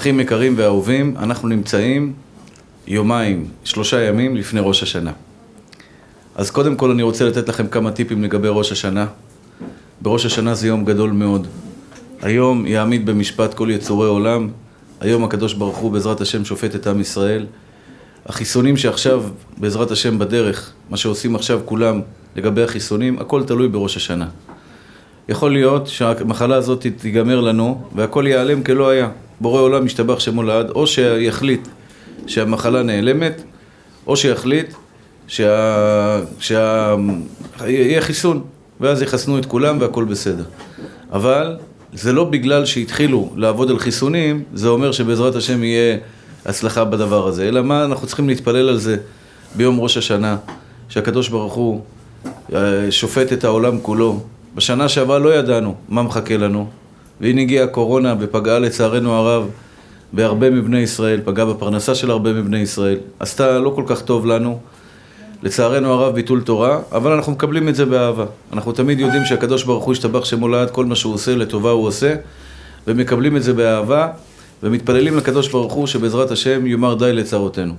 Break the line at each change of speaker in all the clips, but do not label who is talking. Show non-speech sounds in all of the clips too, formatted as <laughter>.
אחים יקרים ואהובים, אנחנו נמצאים יומיים, שלושה ימים לפני ראש השנה. אז קודם כל אני רוצה לתת לכם כמה טיפים לגבי ראש השנה. בראש השנה זה יום גדול מאוד. היום יעמיד במשפט כל יצורי עולם. היום הקדוש ברוך הוא בעזרת השם שופט את עם ישראל. החיסונים שעכשיו בעזרת השם בדרך, מה שעושים עכשיו כולם לגבי החיסונים, הכל תלוי בראש השנה. יכול להיות שהמחלה הזאת תיגמר לנו והכל ייעלם כלא היה. בורא עולם ישתבח שמו לעד, או שיחליט שהמחלה נעלמת, או שיחליט שה... שה... חיסון, ואז יחסנו את כולם והכל בסדר. אבל זה לא בגלל שהתחילו לעבוד על חיסונים, זה אומר שבעזרת השם יהיה הצלחה בדבר הזה, אלא מה אנחנו צריכים להתפלל על זה ביום ראש השנה, שהקדוש ברוך הוא אה, שופט את העולם כולו. בשנה שעברה לא ידענו מה מחכה לנו, והנה הגיעה הקורונה ופגעה לצערנו הרב בהרבה מבני ישראל, פגעה בפרנסה של הרבה מבני ישראל, עשתה לא כל כך טוב לנו. לצערנו הרב ביטול תורה, אבל אנחנו מקבלים את זה באהבה. אנחנו תמיד יודעים שהקדוש ברוך הוא השתבח שמו לעד, כל מה שהוא עושה לטובה הוא עושה, ומקבלים את זה באהבה, ומתפללים לקדוש ברוך הוא שבעזרת השם יאמר די לצרותינו.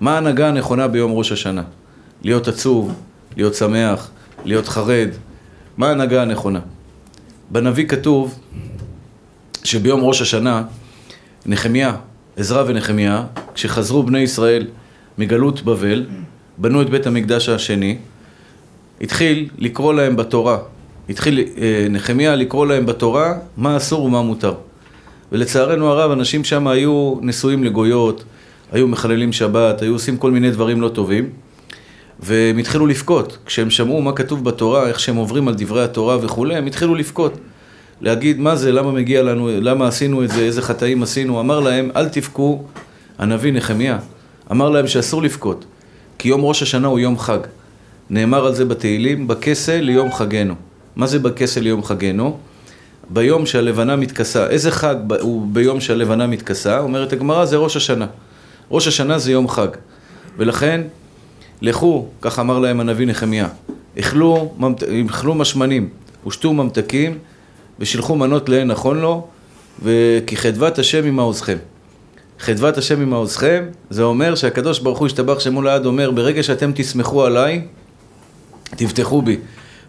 מה ההנהגה הנכונה ביום ראש השנה? להיות עצוב, להיות שמח, להיות חרד. מה ההנהגה הנכונה? בנביא כתוב שביום ראש השנה, נחמיה, עזרא ונחמיה, כשחזרו בני ישראל מגלות בבל, בנו את בית המקדש השני, התחיל לקרוא להם בתורה, התחיל אה, נחמיה לקרוא להם בתורה מה אסור ומה מותר. ולצערנו הרב, אנשים שם היו נשואים לגויות, היו מחללים שבת, היו עושים כל מיני דברים לא טובים, והם התחילו לבכות. כשהם שמעו מה כתוב בתורה, איך שהם עוברים על דברי התורה וכולי, הם התחילו לבכות. להגיד מה זה, למה מגיע לנו, למה עשינו את זה, איזה חטאים עשינו. אמר להם, אל תבכו, הנביא נחמיה, אמר להם שאסור לבכות. כי יום ראש השנה הוא יום חג. נאמר על זה בתהילים, בכסה ליום חגנו. מה זה בכסה ליום חגנו? ביום שהלבנה מתכסה. איזה חג הוא ביום שהלבנה מתכסה? אומרת הגמרא, זה ראש השנה. ראש השנה זה יום חג. ולכן, לכו, כך אמר להם הנביא נחמיה, אכלו, אכלו משמנים ושתו ממתקים ושילחו מנות לאין נכון לו, וכי חדבת השם עם מעוזכם. חדבת השם עם מעוזכם, זה אומר שהקדוש ברוך הוא השתבח שמו לעד אומר, ברגע שאתם תסמכו עליי, תבטחו בי,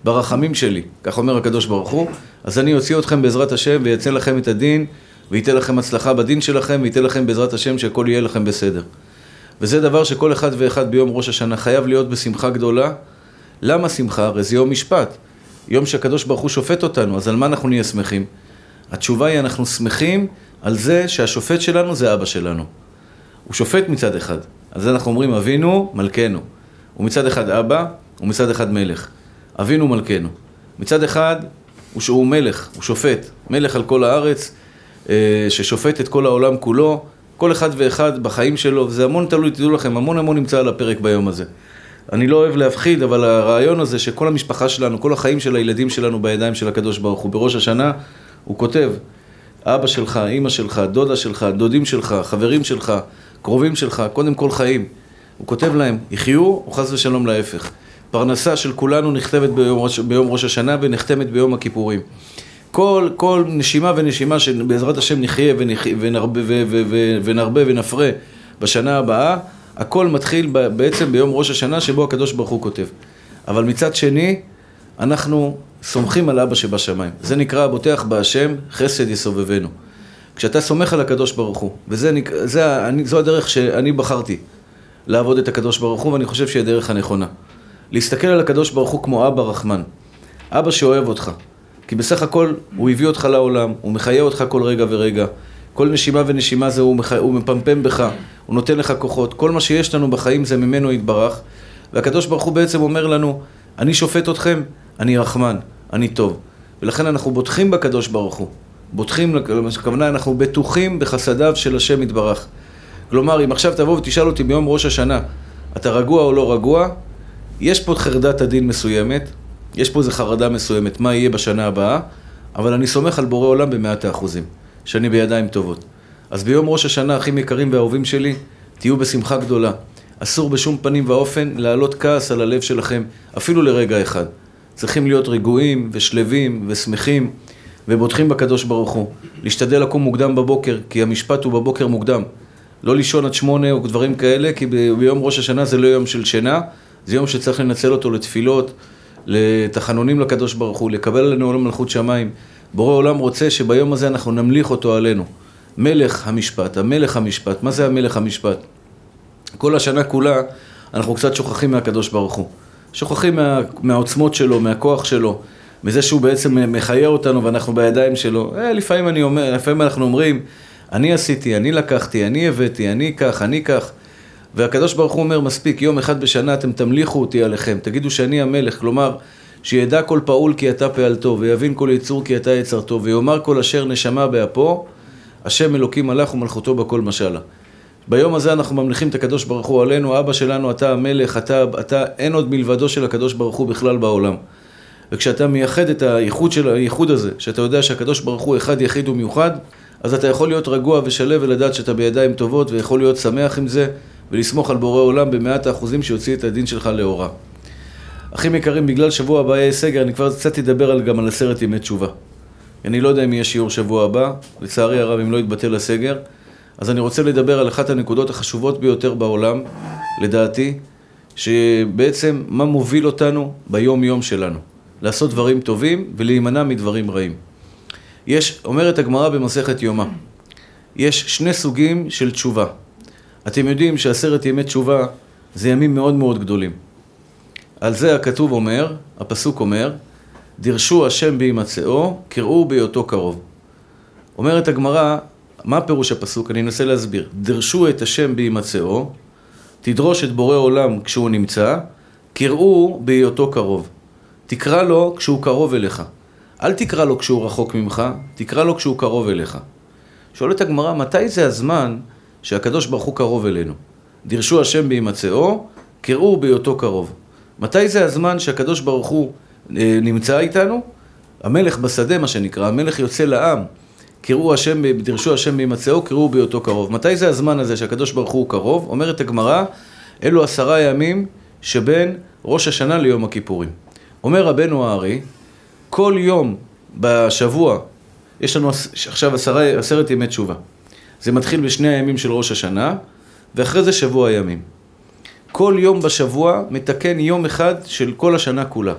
ברחמים שלי, כך אומר הקדוש ברוך הוא, אז אני אוציא אתכם בעזרת השם ויצא לכם את הדין, וייתן לכם הצלחה בדין שלכם, וייתן לכם בעזרת השם שהכל יהיה לכם בסדר. וזה דבר שכל אחד ואחד ביום ראש השנה חייב להיות בשמחה גדולה. למה שמחה? הרי זה יום משפט. יום שהקדוש ברוך הוא שופט אותנו, אז על מה אנחנו נהיה שמחים? התשובה היא, אנחנו שמחים על זה שהשופט שלנו זה אבא שלנו. הוא שופט מצד אחד. על זה אנחנו אומרים אבינו מלכנו. הוא מצד אחד אבא, הוא מצד אחד מלך. אבינו מלכנו. מצד אחד הוא שהוא מלך, הוא שופט. מלך על כל הארץ, אה, ששופט את כל העולם כולו. כל אחד ואחד בחיים שלו, וזה המון תלוי, תדעו לכם, המון המון נמצא על הפרק ביום הזה. אני לא אוהב להפחיד, אבל הרעיון הזה שכל המשפחה שלנו, כל החיים של הילדים שלנו בידיים של הקדוש ברוך הוא. בראש השנה הוא כותב, אבא שלך, אימא שלך, דודה שלך, דודים שלך, חברים שלך, קרובים שלך, קודם כל חיים. הוא כותב להם, יחיו או חס ושלום להפך. פרנסה של כולנו נכתבת ביום ראש, ביום ראש השנה ונחתמת ביום הכיפורים. כל, כל נשימה ונשימה שבעזרת השם נחיה ונרבה, ונרבה ונפרה בשנה הבאה, הכל מתחיל בעצם ביום ראש השנה שבו הקדוש ברוך הוא כותב. אבל מצד שני, אנחנו סומכים על אבא שבשמיים. זה נקרא בוטח בהשם, חסד יסובבנו. כשאתה סומך על הקדוש ברוך הוא, וזו הדרך שאני בחרתי לעבוד את הקדוש ברוך הוא, ואני חושב שהיא הדרך הנכונה. להסתכל על הקדוש ברוך הוא כמו אבא רחמן. אבא שאוהב אותך. כי בסך הכל הוא הביא אותך לעולם, הוא מחיה אותך כל רגע ורגע. כל נשימה ונשימה זה הוא, מח... הוא מפמפם בך, הוא נותן לך כוחות. כל מה שיש לנו בחיים זה ממנו יתברך. והקדוש ברוך הוא בעצם אומר לנו, אני שופט אתכם, אני רחמן, אני טוב. ולכן אנחנו בוטחים בקדוש ברוך הוא. בוטחים, הכוונה, אנחנו בטוחים בחסדיו של השם יתברך. כלומר, אם עכשיו תבוא ותשאל אותי ביום ראש השנה, אתה רגוע או לא רגוע, יש פה חרדת הדין מסוימת, יש פה איזו חרדה מסוימת, מה יהיה בשנה הבאה, אבל אני סומך על בורא עולם במאת האחוזים, שאני בידיים טובות. אז ביום ראש השנה, אחים יקרים ואהובים שלי, תהיו בשמחה גדולה. אסור בשום פנים ואופן להעלות כעס על הלב שלכם, אפילו לרגע אחד. צריכים להיות רגועים ושלווים ושמחים. ובוטחים בקדוש ברוך הוא. להשתדל לקום מוקדם בבוקר, כי המשפט הוא בבוקר מוקדם. לא לישון עד שמונה או דברים כאלה, כי ביום ראש השנה זה לא יום של שינה, זה יום שצריך לנצל אותו לתפילות, לתחנונים לקדוש ברוך הוא, לקבל עלינו עולם מלכות שמיים. בורא עולם רוצה שביום הזה אנחנו נמליך אותו עלינו. מלך המשפט, המלך המשפט. מה זה המלך המשפט? כל השנה כולה אנחנו קצת שוכחים מהקדוש ברוך הוא. שוכחים מה, מהעוצמות שלו, מהכוח שלו, מזה שהוא בעצם מחיה אותנו ואנחנו בידיים שלו. אה, לפעמים אני אומר, לפעמים אנחנו אומרים, אני עשיתי, אני לקחתי, אני הבאתי, אני כך, אני כך. והקדוש ברוך הוא אומר, מספיק, יום אחד בשנה אתם תמליכו אותי עליכם, תגידו שאני המלך, כלומר, שידע כל פעול כי אתה פעלתו, ויבין כל יצור כי אתה יצרתו, ויאמר כל אשר נשמה באפו, השם אלוקים מלך ומלכותו בכל משלה. ביום הזה אנחנו ממליכים את הקדוש ברוך הוא עלינו, אבא שלנו, אתה המלך, אתה, אתה, אין עוד מלבדו של הקדוש ברוך הוא בכלל בעולם. וכשאתה מייחד את הייחוד של הייחוד הזה, שאתה יודע שהקדוש ברוך הוא אחד יחיד ומיוחד, אז אתה יכול להיות רגוע ושלב ולדעת שאתה בידיים טובות ויכול להיות שמח עם זה ולסמוך על בורא עולם במאת האחוזים שיוציא את הדין שלך לאורה. אחים יקרים, בגלל שבוע הבא יהיה סגר, אני כבר קצת אדבר על, גם על עשרת ימי תשובה. אני לא יודע אם יהיה שיעור שבוע הבא, לצערי הרב אם לא יתבטל הסגר, אז אני רוצה לדבר על אחת הנקודות החשובות ביותר בעולם, לדעתי, שבעצם מה מוביל אותנו ביום-יום שלנו. לעשות דברים טובים ולהימנע מדברים רעים. יש, אומרת הגמרא במסכת יומא, יש שני סוגים של תשובה. אתם יודעים שעשרת ימי תשובה זה ימים מאוד מאוד גדולים. על זה הכתוב אומר, הפסוק אומר, דירשו השם בהימצאו, קראו בהיותו קרוב. אומרת הגמרא, מה פירוש הפסוק? אני אנסה להסביר. דירשו את השם בהימצאו, תדרוש את בורא עולם כשהוא נמצא, קראו בהיותו קרוב. תקרא לו כשהוא קרוב אליך. אל תקרא לו כשהוא רחוק ממך, תקרא לו כשהוא קרוב אליך. שואלת הגמרא, מתי זה הזמן שהקדוש ברוך הוא קרוב אלינו? דירשו השם בהימצאו, קראו בהיותו קרוב. מתי זה הזמן שהקדוש ברוך הוא אה, נמצא איתנו? המלך בשדה, מה שנקרא, המלך יוצא לעם. קראו השם, דירשו השם בהימצאו, קראו בהיותו קרוב. מתי זה הזמן הזה שהקדוש ברוך הוא קרוב? אומרת הגמרא, אלו עשרה ימים שבין ראש השנה ליום הכיפורים. אומר רבנו הארי, כל יום בשבוע, יש לנו עכשיו עשרה, עשרת ימי תשובה. זה מתחיל בשני הימים של ראש השנה, ואחרי זה שבוע הימים. כל יום בשבוע מתקן יום אחד של כל השנה כולה.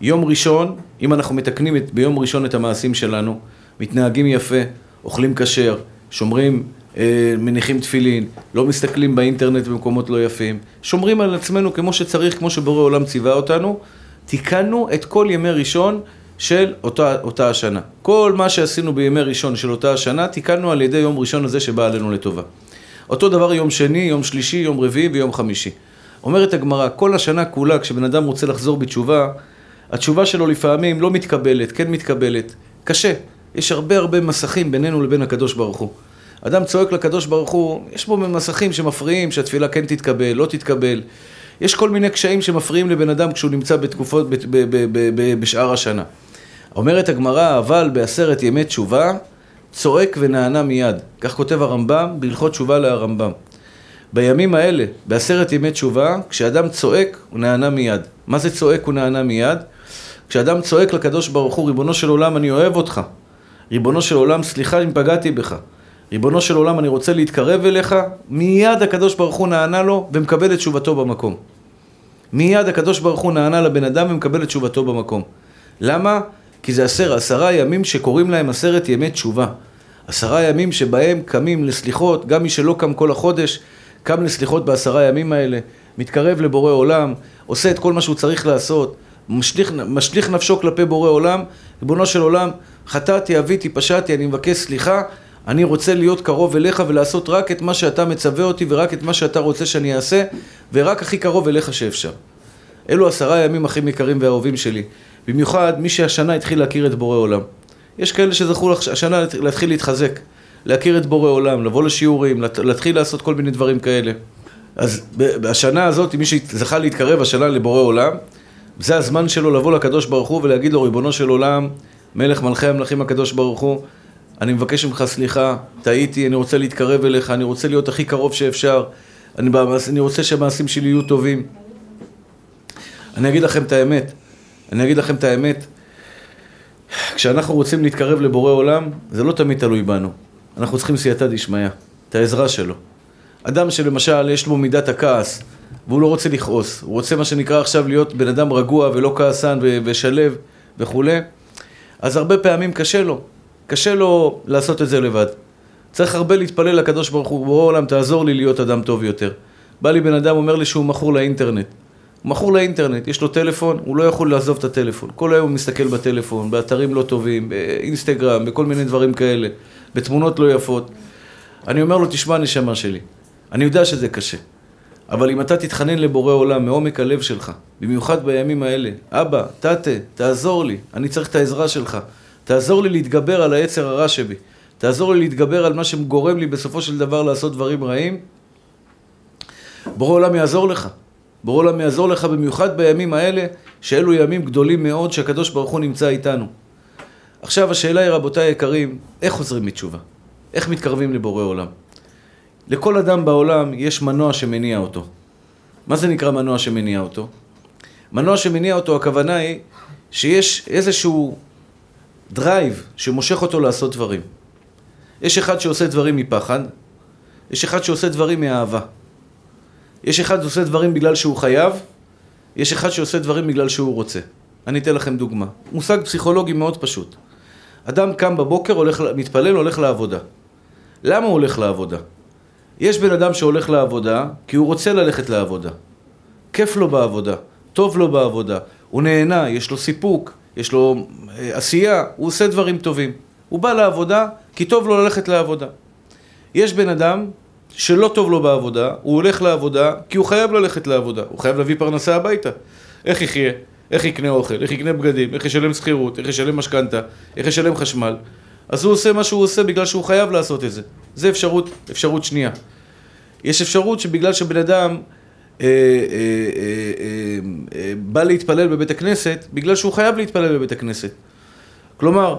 יום ראשון, אם אנחנו מתקנים את, ביום ראשון את המעשים שלנו, מתנהגים יפה, אוכלים כשר, שומרים, אה, מניחים תפילין, לא מסתכלים באינטרנט במקומות לא יפים, שומרים על עצמנו כמו שצריך, כמו שבורא עולם ציווה אותנו, תיקנו את כל ימי ראשון של אותה, אותה השנה. כל מה שעשינו בימי ראשון של אותה השנה, תיקנו על ידי יום ראשון הזה שבא עלינו לטובה. אותו דבר יום שני, יום שלישי, יום רביעי ויום חמישי. אומרת הגמרא, כל השנה כולה, כשבן אדם רוצה לחזור בתשובה, התשובה שלו לפעמים לא מתקבלת, כן מתקבלת. קשה. יש הרבה הרבה מסכים בינינו לבין הקדוש ברוך הוא. אדם צועק לקדוש ברוך הוא, יש בו מסכים שמפריעים שהתפילה כן תתקבל, לא תתקבל. יש כל מיני קשיים שמפריעים לבן אדם כשהוא נמצא בתקופות, בשאר השנה. אומרת הגמרא, אבל בעשרת ימי תשובה, צועק ונענה מיד. כך כותב הרמב"ם בהלכות תשובה להרמב"ם. בימים האלה, בעשרת ימי תשובה, כשאדם צועק, הוא נענה מיד. מה זה צועק ונענה מיד? כשאדם צועק לקדוש ברוך הוא, ריבונו של עולם, אני אוהב אותך. ריבונו של עולם, סליחה אם פגעתי בך. ריבונו של עולם, אני רוצה להתקרב אליך, מיד הקדוש ברוך הוא נענה לו ומקבל את תשובתו במקום. מיד הקדוש ברוך הוא נענה לבן אדם ומקבל את תשובתו במקום. למה? כי זה עשר, עשרה ימים שקוראים להם עשרת ימי תשובה. עשרה ימים שבהם קמים לסליחות, גם מי שלא קם כל החודש, קם לסליחות בעשרה ימים האלה, מתקרב לבורא עולם, עושה את כל מה שהוא צריך לעשות, משליך, משליך נפשו כלפי בורא עולם, ריבונו של עולם, חטאתי, אביתי, פשעתי, אני מבקש סליחה, אני רוצה להיות קרוב אליך ולעשות רק את מה שאתה מצווה אותי ורק את מה שאתה רוצה שאני אעשה ורק הכי קרוב אליך שאפשר. אלו עשרה ימים הכי יקרים ואהובים שלי. במיוחד מי שהשנה התחיל להכיר את בורא עולם. יש כאלה שזכו השנה להתחיל להתחזק, להכיר את בורא עולם, לבוא לשיעורים, להתחיל לעשות כל מיני דברים כאלה. אז בשנה הזאת, מי שזכה להתקרב השנה לבורא עולם, זה הזמן שלו לבוא לקדוש ברוך הוא ולהגיד לו, ריבונו של עולם, מלך מלכי המלכים הקדוש ברוך הוא, אני מבקש ממך סליחה, טעיתי, אני רוצה להתקרב אליך, אני רוצה להיות הכי קרוב שאפשר, אני, רוצה שהמעשים שלי יהיו טובים. אני אגיד לכם את האמת, אני אגיד לכם את האמת, כשאנחנו רוצים להתקרב לבורא עולם, זה לא תמיד תלוי בנו. אנחנו צריכים סייעתא דשמיא, את העזרה שלו. אדם שלמשל יש לו מידת הכעס, והוא לא רוצה לכעוס, הוא רוצה מה שנקרא עכשיו להיות בן אדם רגוע ולא כעסן ושלב וכולי, אז הרבה פעמים קשה לו, קשה לו לעשות את זה לבד. צריך הרבה להתפלל לקדוש ברוך הוא, בורא עולם תעזור לי להיות אדם טוב יותר. בא לי בן אדם, אומר לי שהוא מכור לאינטרנט. הוא מכור לאינטרנט, יש לו טלפון, הוא לא יכול לעזוב את הטלפון. כל היום הוא מסתכל בטלפון, באתרים לא טובים, באינסטגרם, בכל מיני דברים כאלה, בתמונות לא יפות. אני אומר לו, תשמע נשמה שלי, אני יודע שזה קשה, אבל אם אתה תתחנן לבורא עולם מעומק הלב שלך, במיוחד בימים האלה, אבא, תתה, תעזור לי, אני צריך את העזרה שלך. תעזור לי להתגבר על היצר הרע שבי. תעזור לי להתגבר על מה שגורם לי בסופו של דבר לעשות דברים רעים. בורא עולם יעזור לך. בורא עולם יעזור לך במיוחד בימים האלה, שאלו ימים גדולים מאוד שהקדוש ברוך הוא נמצא איתנו. עכשיו השאלה היא, רבותיי היקרים, איך חוזרים מתשובה? איך מתקרבים לבורא עולם? לכל אדם בעולם יש מנוע שמניע אותו. מה זה נקרא מנוע שמניע אותו? מנוע שמניע אותו, הכוונה היא שיש איזשהו drive שמושך אותו לעשות דברים. יש אחד שעושה דברים מפחד, יש אחד שעושה דברים מאהבה. יש אחד שעושה דברים בגלל שהוא חייב, יש אחד שעושה דברים בגלל שהוא רוצה. אני אתן לכם דוגמה. מושג פסיכולוגי מאוד פשוט. אדם קם בבוקר, הולך, מתפלל, הולך לעבודה. למה הוא הולך לעבודה? יש בן אדם שהולך לעבודה כי הוא רוצה ללכת לעבודה. כיף לו בעבודה, טוב לו בעבודה, הוא נהנה, יש לו סיפוק, יש לו אה, עשייה, הוא עושה דברים טובים. הוא בא לעבודה כי טוב לו ללכת לעבודה. יש בן אדם שלא טוב לו בעבודה, הוא הולך לעבודה כי הוא חייב ללכת לעבודה, הוא חייב להביא פרנסה הביתה. איך יחיה? איך יקנה אוכל? איך יקנה בגדים? איך ישלם שכירות? איך ישלם משכנתה? איך ישלם חשמל? אז הוא עושה מה שהוא עושה בגלל שהוא חייב לעשות את זה. זה אפשרות, אפשרות שנייה. יש אפשרות שבגלל שבן אדם אה, אה, אה, בא להתפלל בבית הכנסת, בגלל שהוא חייב להתפלל בבית הכנסת. כלומר,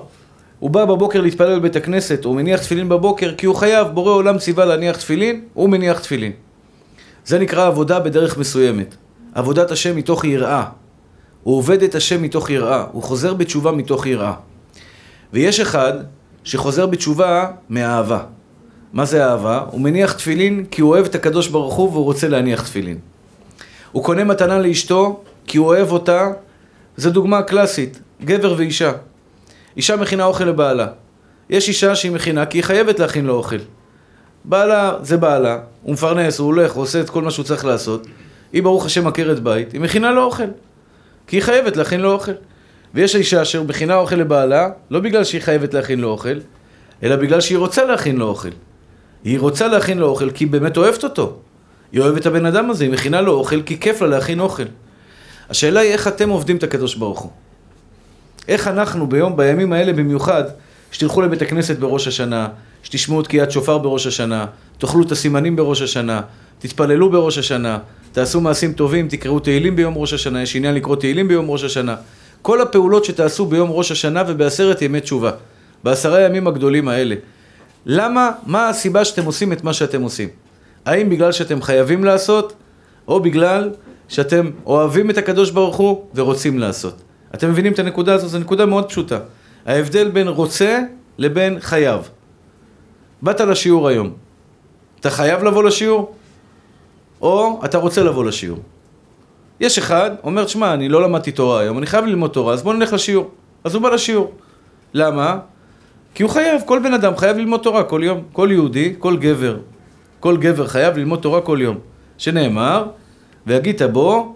הוא בא בבוקר להתפלל בבית הכנסת, הוא מניח תפילין בבוקר, כי הוא חייב, בורא עולם ציווה להניח תפילין, הוא מניח תפילין. זה נקרא עבודה בדרך מסוימת. עבודת השם מתוך יראה. הוא עובד את השם מתוך יראה, הוא חוזר בתשובה מתוך יראה. ויש אחד שחוזר בתשובה מאהבה. מה זה אהבה? הוא מניח תפילין כי הוא אוהב את הקדוש ברוך הוא והוא רוצה להניח תפילין. הוא קונה מתנה לאשתו כי הוא אוהב אותה, זו דוגמה קלאסית, גבר ואישה. אישה מכינה אוכל לבעלה. יש אישה שהיא מכינה כי היא חייבת להכין לו אוכל. בעלה זה בעלה, הוא מפרנס, הוא הולך, הוא עושה את כל מה שהוא צריך לעשות. היא ברוך השם עקרת בית, היא מכינה לו אוכל. כי היא חייבת להכין לו אוכל. ויש אישה אשר מכינה אוכל לבעלה, לא בגלל שהיא חייבת להכין לו אוכל, אלא בגלל שהיא רוצה להכין לו אוכל. היא רוצה להכין לו אוכל כי היא באמת אוהבת אותו. היא אוהבת את הבן אדם הזה, היא מכינה לו אוכל כי כיף לה להכין אוכל. השאלה היא איך אתם עובדים את הקדוש ברוך הוא. איך אנחנו ביום, בימים האלה במיוחד, שתלכו לבית הכנסת בראש השנה, שתשמעו תקיעת שופר בראש השנה, תאכלו את הסימנים בראש השנה, תתפללו בראש השנה, תעשו מעשים טובים, תקראו תהילים ביום ראש השנה, יש עניין לקרוא תהילים ביום ראש השנה. כל הפעולות שתעשו ביום ראש השנה ובעשרת ימי תשובה, בעשרה ימים הגדולים האלה. למה, מה הסיבה שאתם עושים את מה שאתם עושים? האם בגלל שאתם חייבים לעשות, או בגלל שאתם אוהבים את הקדוש ברוך הוא ורוצים לעשות? אתם מבינים את הנקודה הזו? זו נקודה מאוד פשוטה. ההבדל בין רוצה לבין חייב. באת לשיעור היום. אתה חייב לבוא לשיעור? או אתה רוצה לבוא לשיעור? יש אחד, אומר, שמע, אני לא למדתי תורה היום, אני חייב ללמוד תורה, אז בוא נלך לשיעור. אז הוא בא לשיעור. למה? כי הוא חייב, כל בן אדם חייב ללמוד תורה כל יום. כל יהודי, כל גבר, כל גבר חייב ללמוד תורה כל יום. שנאמר, והגית בו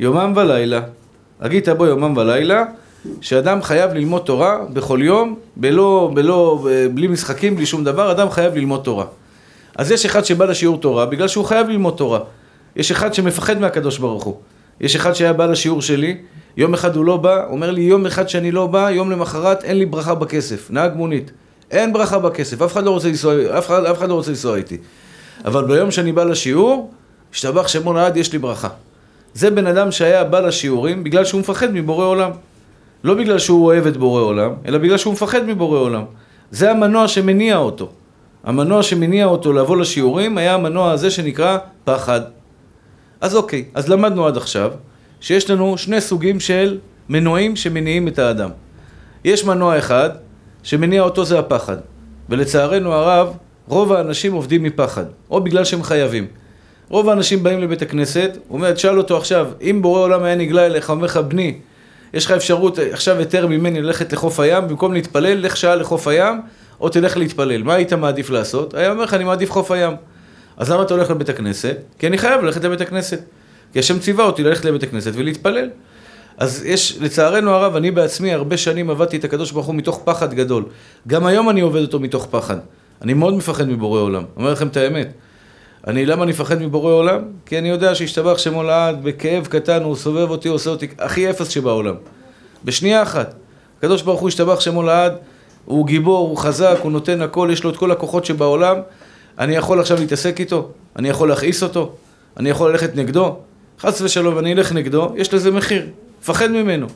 יומם ולילה. הגית בו יומם ולילה, שאדם חייב ללמוד תורה בכל יום, בלא, בלא, בלי משחקים, בלי שום דבר, אדם חייב ללמוד תורה. אז יש אחד שבא לשיעור תורה בגלל שהוא חייב ללמוד תורה. יש אחד שמפחד מהקדוש ברוך הוא. יש אחד שהיה בא לשיעור שלי, יום אחד הוא לא בא, אומר לי יום אחד שאני לא בא, יום למחרת אין לי ברכה בכסף, נהג מונית. אין ברכה בכסף, אף אחד לא רוצה לנסוע, אף אחד, אף אחד לא רוצה לנסוע איתי. אבל ביום שאני בא לשיעור, השתבח שמו נעד, יש לי ברכה. זה בן אדם שהיה בא לשיעורים בגלל שהוא מפחד מבורא עולם. לא בגלל שהוא אוהב את בורא עולם, אלא בגלל שהוא מפחד מבורא עולם. זה המנוע שמניע אותו. המנוע שמניע אותו לבוא לשיעורים היה המנוע הזה שנקרא פחד. אז אוקיי, אז למדנו עד עכשיו שיש לנו שני סוגים של מנועים שמניעים את האדם. יש מנוע אחד שמניע אותו זה הפחד. ולצערנו הרב, רוב האנשים עובדים מפחד, או בגלל שהם חייבים. רוב האנשים באים לבית הכנסת, הוא אומר, תשאל אותו עכשיו, אם בורא עולם היה נגלה אליך, אומר לך, בני, יש לך אפשרות עכשיו היתר ממני ללכת לחוף הים, במקום להתפלל, לך שעה לחוף הים, או תלך להתפלל. מה היית מעדיף לעשות? היה אומר לך, אני מעדיף חוף הים. אז למה אתה הולך לבית הכנסת? כי אני חייב ללכת לבית הכנסת. כי השם ציווה אותי ללכת לבית הכנסת ולהתפלל. אז יש, לצערנו הרב, אני בעצמי הרבה שנים עבדתי את הקדוש ברוך הוא מתוך פחד גדול. גם היום אני עובד אותו מתוך פחד. אני מאוד מפחד מבורא עולם. אומר לכם את האמת. אני, למה אני מפחד מבורא עולם? כי אני יודע שהשתבח שמו לעד, בכאב קטן, הוא סובב אותי, עושה אותי הכי אפס שבעולם. בשנייה אחת. הקדוש ברוך הוא השתבח שמו לעד, הוא גיבור, הוא חזק, הוא נותן הכל, יש לו את כל הכוחות שבעולם. אני יכול עכשיו להתעסק איתו? אני יכול להכעיס אותו? אני יכול ללכת נגדו? חס ושלום, אני אלך נגדו, יש לזה מחיר. מפחד ממנו.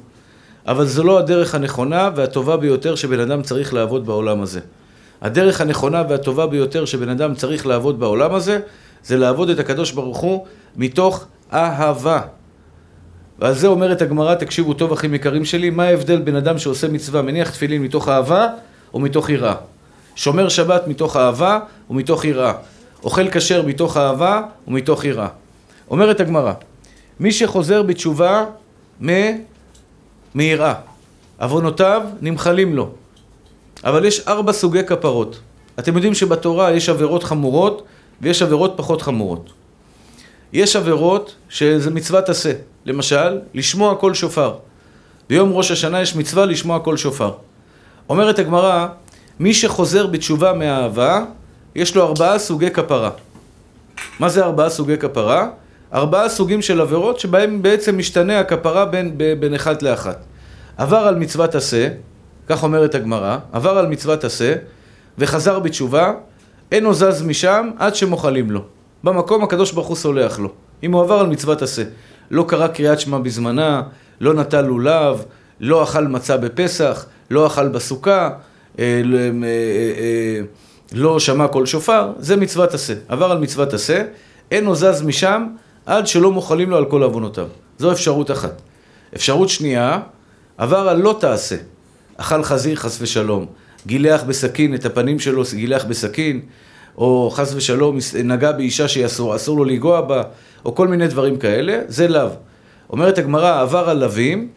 אבל זו לא הדרך הנכונה והטובה ביותר שבן אדם צריך לעבוד בעולם הזה. הדרך הנכונה והטובה ביותר שבן אדם צריך לעבוד בעולם הזה, זה לעבוד את הקדוש ברוך הוא מתוך אהבה. ועל זה אומרת הגמרא, תקשיבו טוב אחים יקרים שלי, מה ההבדל בין אדם שעושה מצווה, מניח תפילין מתוך אהבה או מתוך יראה? שומר שבת מתוך אהבה ומתוך יראה. אוכל כשר מתוך אהבה ומתוך יראה. אומרת הגמרא, מי שחוזר בתשובה מ... מיראה, עוונותיו נמחלים לו. אבל יש ארבע סוגי כפרות. אתם יודעים שבתורה יש עבירות חמורות ויש עבירות פחות חמורות. יש עבירות שזה מצוות עשה. למשל, לשמוע קול שופר. ביום ראש השנה יש מצווה לשמוע קול שופר. אומרת הגמרא, מי שחוזר בתשובה מאהבה, יש לו ארבעה סוגי כפרה. מה זה ארבעה סוגי כפרה? ארבעה סוגים של עבירות שבהם בעצם משתנה הכפרה בין, בין אחד לאחת. עבר על מצוות עשה, כך אומרת הגמרא, עבר על מצוות עשה וחזר בתשובה, אינו זז משם עד שמוחלים לו. במקום הקדוש ברוך הוא סולח לו. אם הוא עבר על מצוות עשה. לא קרא קריאת שמע בזמנה, לא נטל לולב, לא אכל מצה בפסח, לא אכל בסוכה, אה, אה, אה, לא שמע קול שופר, זה מצוות עשה. עבר על מצוות עשה, אינו זז משם עד שלא מוחלים לו על כל עוונותיו. זו אפשרות אחת. אפשרות שנייה, עבר על לא תעשה. אכל חזיר חס ושלום, גילח בסכין את הפנים שלו, גילח בסכין, או חס ושלום נגע באישה שאסור אסור לו לנגוע בה, או כל מיני דברים כאלה, זה לאו. אומרת הגמרא, עבר על לווים,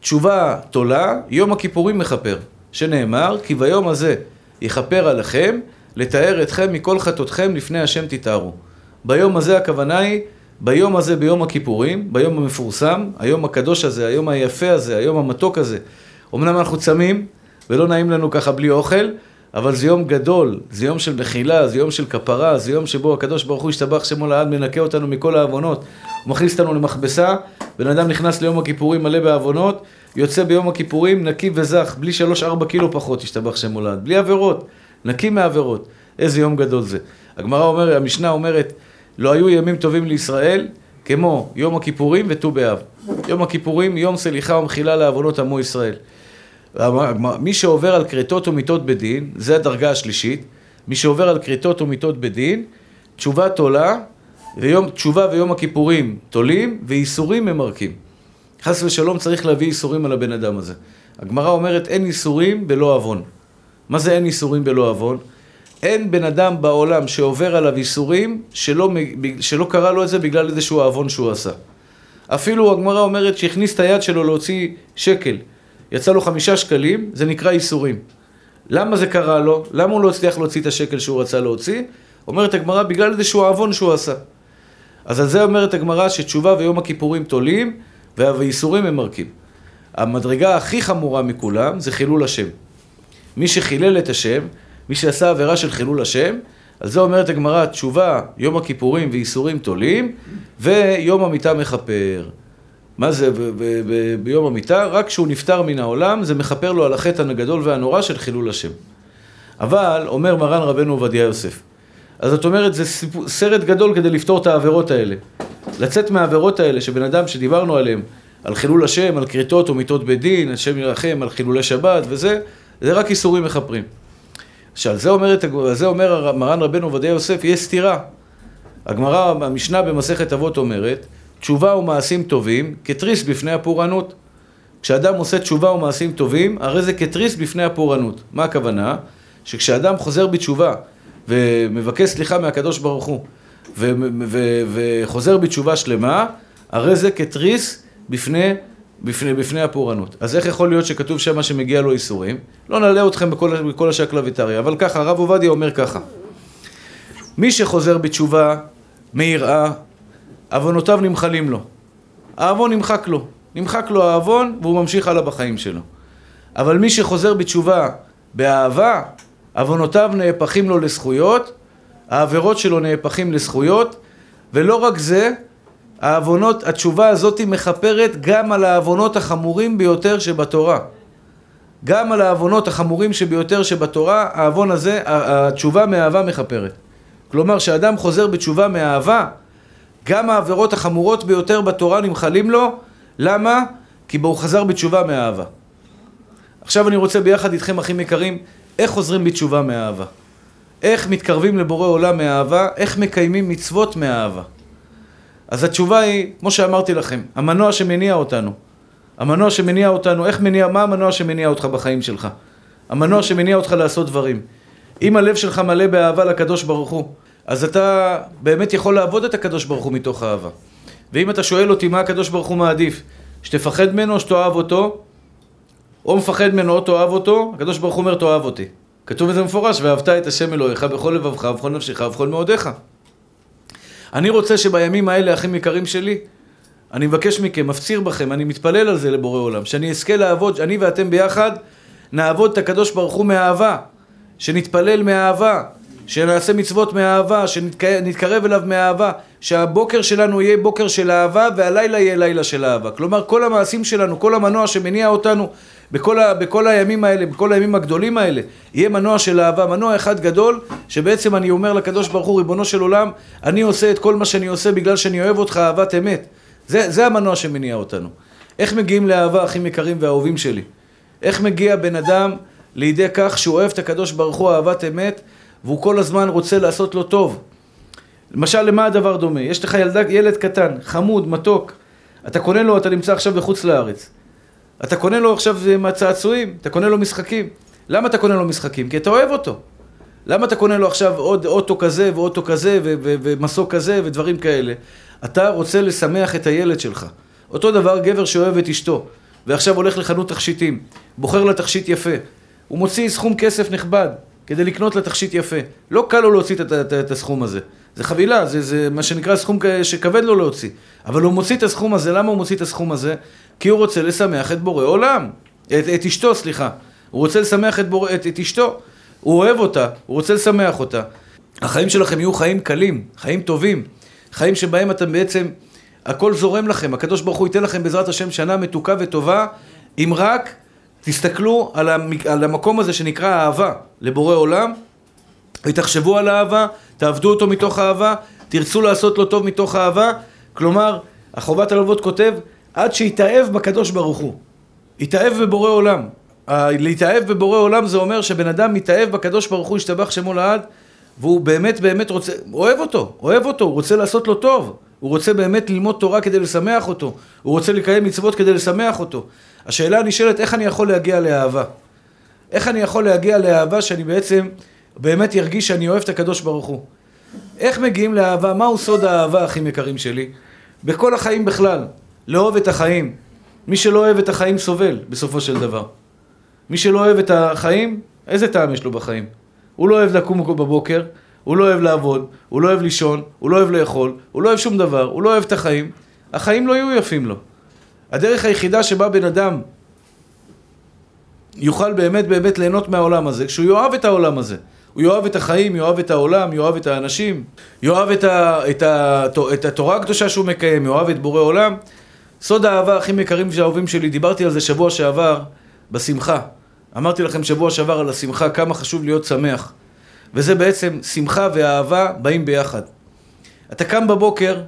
תשובה תולה, יום הכיפורים מכפר, שנאמר, כי ביום הזה יכפר עליכם, לתאר אתכם מכל חטאותכם לפני השם תתארו. ביום הזה הכוונה היא, ביום הזה, ביום הכיפורים, ביום המפורסם, היום הקדוש הזה, היום היפה הזה, היום המתוק הזה, אמנם אנחנו צמים, ולא נעים לנו ככה בלי אוכל, אבל זה יום גדול, זה יום של מחילה, זה יום של כפרה, זה יום שבו הקדוש ברוך הוא השתבח שמו לעד מנקה אותנו מכל העוונות. הוא מכניס אותנו למכבסה, בן אדם נכנס ליום הכיפורים מלא בעוונות, יוצא ביום הכיפורים נקי וזך, בלי שלוש ארבע קילו פחות השתבח שמו לעד, בלי עבירות, נקי מעבירות. איזה יום גדול זה. הגמרא אומרת, המשנה אומרת, לא היו ימים טובים לישראל כמו יום הכיפורים וט"ו באב. יום הכיפורים, יום סליחה ומחילה לעוונות עמו ישראל. מי שעובר על כריתות ומיתות בדין, זה הדרגה השלישית, מי שעובר על כריתות ומיתות בדין, תשובה תולה, ויום, תשובה ויום הכיפורים תולים, ואיסורים ממרקים. חס ושלום צריך להביא איסורים על הבן אדם הזה. הגמרא אומרת אין איסורים בלא עוון. מה זה אין איסורים בלא עוון? אין בן אדם בעולם שעובר עליו איסורים שלא, שלא קרה לו את זה בגלל איזשהו עוון שהוא עשה. אפילו הגמרא אומרת שהכניס את היד שלו להוציא שקל. יצא לו חמישה שקלים, זה נקרא איסורים. למה זה קרה לו? למה הוא לא הצליח להוציא את השקל שהוא רצה להוציא? אומרת הגמרא, בגלל איזשהו עוון שהוא עשה. אז על זה אומרת הגמרא שתשובה ויום הכיפורים תולים והאיסורים הם מרקים. המדרגה הכי חמורה מכולם זה חילול השם. מי שחילל את השם, מי שעשה עבירה של חילול השם, על זה אומרת הגמרא, תשובה, יום הכיפורים ואיסורים תולים, ויום המיטה מכפר. מה זה ביום המיטה? רק כשהוא נפטר מן העולם, זה מכפר לו על החטא הגדול והנורא של חילול השם. אבל, אומר מרן רבנו עובדיה יוסף, אז זאת אומרת, זה סרט גדול כדי לפתור את העבירות האלה. לצאת מהעבירות האלה, שבן אדם שדיברנו עליהם, על חילול השם, על כריתות ומיתות בדין, השם ירחם, על חילולי שבת וזה, זה רק איסורים מכפרים. שעל זה, אומרת, זה אומר מרן רבנו עובדיה יוסף, יש סתירה. הגמרא, המשנה במסכת אבות אומרת, תשובה ומעשים טובים כתריס בפני הפורענות. כשאדם עושה תשובה ומעשים טובים, הרי זה כתריס בפני הפורענות. מה הכוונה? שכשאדם חוזר בתשובה ומבקש סליחה מהקדוש ברוך הוא ו- ו- וחוזר בתשובה שלמה, הרי זה כתריס בפני, בפני, בפני הפורענות. אז איך יכול להיות שכתוב שמה שמגיע לו איסורים? לא נעלה אתכם בכל, בכל השקלא וטריא, אבל ככה, הרב עובדיה אומר ככה: מי שחוזר בתשובה מיראה, עוונותיו נמחלים לו. העוון נמחק לו. נמחק לו העוון והוא ממשיך הלאה בחיים שלו. אבל מי שחוזר בתשובה באהבה, עוונותיו נהפכים לו לזכויות, העבירות שלו נהפכים לזכויות, ולא רק זה, העוונות, התשובה הזאת מכפרת גם על העוונות החמורים ביותר שבתורה. גם על העוונות החמורים שביותר שבתורה, העוון הזה, התשובה מאהבה מכפרת. כלומר, כשאדם חוזר בתשובה מאהבה, גם העבירות החמורות ביותר בתורה נמחלים לו, למה? כי הוא חזר בתשובה מאהבה. עכשיו אני רוצה ביחד איתכם, אחים יקרים, איך חוזרים בתשובה מאהבה? איך מתקרבים לבורא עולם מאהבה? איך מקיימים מצוות מאהבה? אז התשובה היא, כמו שאמרתי לכם, המנוע שמניע אותנו. המנוע שמניע אותנו, איך מניע, מה המנוע שמניע אותך בחיים שלך? המנוע שמניע אותך לעשות דברים. אם הלב שלך מלא באהבה לקדוש ברוך הוא, אז אתה באמת יכול לעבוד את הקדוש ברוך הוא מתוך אהבה. ואם אתה שואל אותי מה הקדוש ברוך הוא מעדיף, שתפחד ממנו או שתאהב אותו, או מפחד ממנו או תאהב אותו, הקדוש ברוך הוא אומר תאהב אותי. כתוב בזה מפורש, ואהבת את השם אלוהיך בכל לבבך ובכל נפשך ובכל מאודיך. אני רוצה שבימים האלה, אחים יקרים שלי, אני מבקש מכם, מפציר בכם, אני מתפלל על זה לבורא עולם, שאני אזכה לעבוד, אני ואתם ביחד נעבוד את הקדוש ברוך הוא מאהבה, שנתפלל מאהבה, שנעשה מצוות מאהבה, שנתקרב אליו מאהבה, שהבוקר שלנו יהיה בוקר של אהבה והלילה יהיה לילה של אהבה. כלומר, כל המעשים שלנו, כל המנוע שמניע אותנו בכל, ה, בכל הימים האלה, בכל הימים הגדולים האלה, יהיה מנוע של אהבה, מנוע אחד גדול, שבעצם אני אומר לקדוש ברוך הוא, ריבונו של עולם, אני עושה את כל מה שאני עושה בגלל שאני אוהב אותך אהבת אמת. זה, זה המנוע שמניע אותנו. איך מגיעים לאהבה, אחים יקרים ואהובים שלי? איך מגיע בן אדם לידי כך שהוא אוהב את הקדוש ברוך הוא אהבת אמת, והוא כל הזמן רוצה לעשות לו טוב? למשל, למה הדבר דומה? יש לך ילד, ילד קטן, חמוד, מתוק, אתה קונה לו, אתה נמצא עכשיו בחוץ לארץ. אתה קונה לו עכשיו מהצעצועים, אתה קונה לו משחקים. למה אתה קונה לו משחקים? כי אתה אוהב אותו. למה אתה קונה לו עכשיו עוד אוטו כזה ואוטו כזה ומסוק כזה ודברים כאלה? אתה רוצה לשמח את הילד שלך. אותו דבר גבר שאוהב את אשתו, ועכשיו הולך לחנות תכשיטים, בוחר לה תכשיט יפה. הוא מוציא סכום כסף נכבד כדי לקנות לה תכשיט יפה. לא קל לו להוציא את, את, את הסכום הזה. זה חבילה, זה, זה מה שנקרא סכום שכבד לו להוציא. אבל הוא מוציא את הסכום הזה, למה הוא מוציא את הסכום הזה? כי הוא רוצה לשמח את בורא עולם. את, את אשתו, סליחה. הוא רוצה לשמח את, בור... את, את אשתו. הוא אוהב אותה, הוא רוצה לשמח אותה. החיים שלכם יהיו חיים קלים, חיים טובים. חיים שבהם אתם בעצם, הכל זורם לכם. הקדוש ברוך הוא ייתן לכם בעזרת השם שנה מתוקה וטובה, אם רק תסתכלו על, על המקום הזה שנקרא אהבה לבורא עולם, ותחשבו על אהבה, תעבדו אותו מתוך אהבה, תרצו לעשות לו טוב מתוך אהבה. כלומר, החובת הלוות כותב, עד שיתאהב בקדוש ברוך הוא. יתאהב בבורא עולם. להתאהב בבורא עולם זה אומר שבן אדם מתאהב בקדוש ברוך הוא, ישתבח שמו לעד, והוא באמת באמת רוצה, אוהב אותו, אוהב אותו, הוא רוצה לעשות לו טוב. הוא רוצה באמת ללמוד תורה כדי לשמח אותו. הוא רוצה לקיים מצוות כדי לשמח אותו. השאלה הנשאלת, איך אני יכול להגיע לאהבה? איך אני יכול להגיע לאהבה שאני בעצם באמת ירגיש שאני אוהב את הקדוש ברוך הוא? איך מגיעים לאהבה? מהו סוד האהבה, אחים יקרים שלי? בכל החיים בכלל. לאהוב את החיים. מי שלא אוהב את החיים סובל, בסופו של דבר. מי שלא אוהב את החיים, איזה טעם יש לו בחיים? הוא לא אוהב לקום בבוקר, הוא לא אוהב לעבוד, הוא לא אוהב לישון, הוא לא אוהב לאכול, הוא לא אוהב שום דבר, הוא לא אוהב את החיים. החיים לא יהיו יפים לו. הדרך היחידה שבה בן אדם יוכל באמת באמת ליהנות מהעולם הזה, כשהוא יאהב את העולם הזה. הוא יאהב את החיים, יאהב את העולם, יאהב את האנשים, יאהב את, ה, את, ה, את התורה הקדושה שהוא מקיים, יאהב את בורא עולם. סוד האהבה הכי יקרים והאהובים שלי, דיברתי על זה שבוע שעבר בשמחה. אמרתי לכם שבוע שעבר על השמחה, כמה חשוב להיות שמח. וזה בעצם, שמחה ואהבה באים ביחד. אתה קם בבוקר,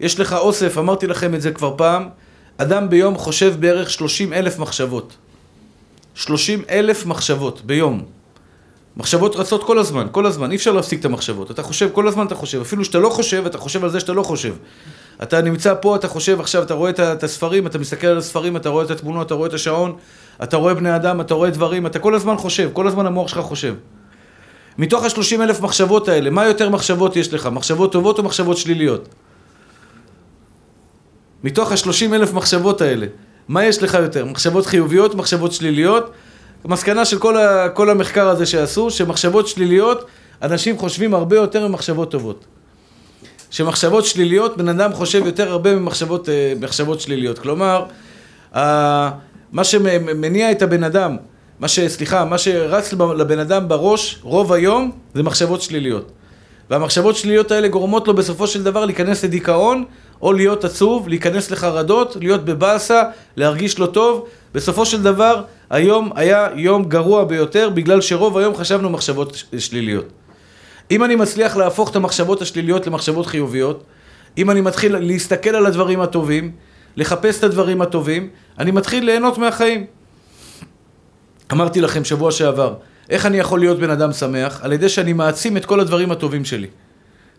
יש לך אוסף, אמרתי לכם את זה כבר פעם, אדם ביום חושב בערך 30 אלף מחשבות. 30 אלף מחשבות ביום. מחשבות רצות כל הזמן, כל הזמן, אי אפשר להפסיק את המחשבות. אתה חושב, כל הזמן אתה חושב, אפילו שאתה לא חושב, אתה חושב על זה שאתה לא חושב. אתה נמצא פה, אתה חושב עכשיו, אתה רואה את הספרים, אתה מסתכל על הספרים, אתה רואה את התמונות, אתה רואה את השעון, אתה רואה בני אדם, אתה רואה דברים, אתה כל הזמן חושב, כל הזמן המוח שלך חושב. מתוך השלושים אלף מחשבות האלה, מה יותר מחשבות יש לך? מחשבות טובות או מחשבות שליליות? מתוך השלושים אלף מחשבות האלה, מה יש לך יותר? מחשבות חיוביות, מחשבות שליליות? המסקנה של כל, ה, כל המחקר הזה שעשו, שמחשבות שליליות, אנשים חושבים הרבה יותר ממחשבות טובות. שמחשבות שליליות, בן אדם חושב יותר הרבה ממחשבות uh, שליליות. כלומר, uh, מה שמניע את הבן אדם, מה ש... סליחה, מה שרץ לבן אדם בראש רוב היום זה מחשבות שליליות. והמחשבות שליליות האלה גורמות לו בסופו של דבר להיכנס לדיכאון, או להיות עצוב, להיכנס לחרדות, להיות בבאסה, להרגיש לא טוב. בסופו של דבר, היום היה יום גרוע ביותר, בגלל שרוב היום חשבנו מחשבות שליליות. אם אני מצליח להפוך את המחשבות השליליות למחשבות חיוביות, אם אני מתחיל להסתכל על הדברים הטובים, לחפש את הדברים הטובים, אני מתחיל ליהנות מהחיים. אמרתי לכם שבוע שעבר, איך אני יכול להיות בן אדם שמח? על ידי שאני מעצים את כל הדברים הטובים שלי.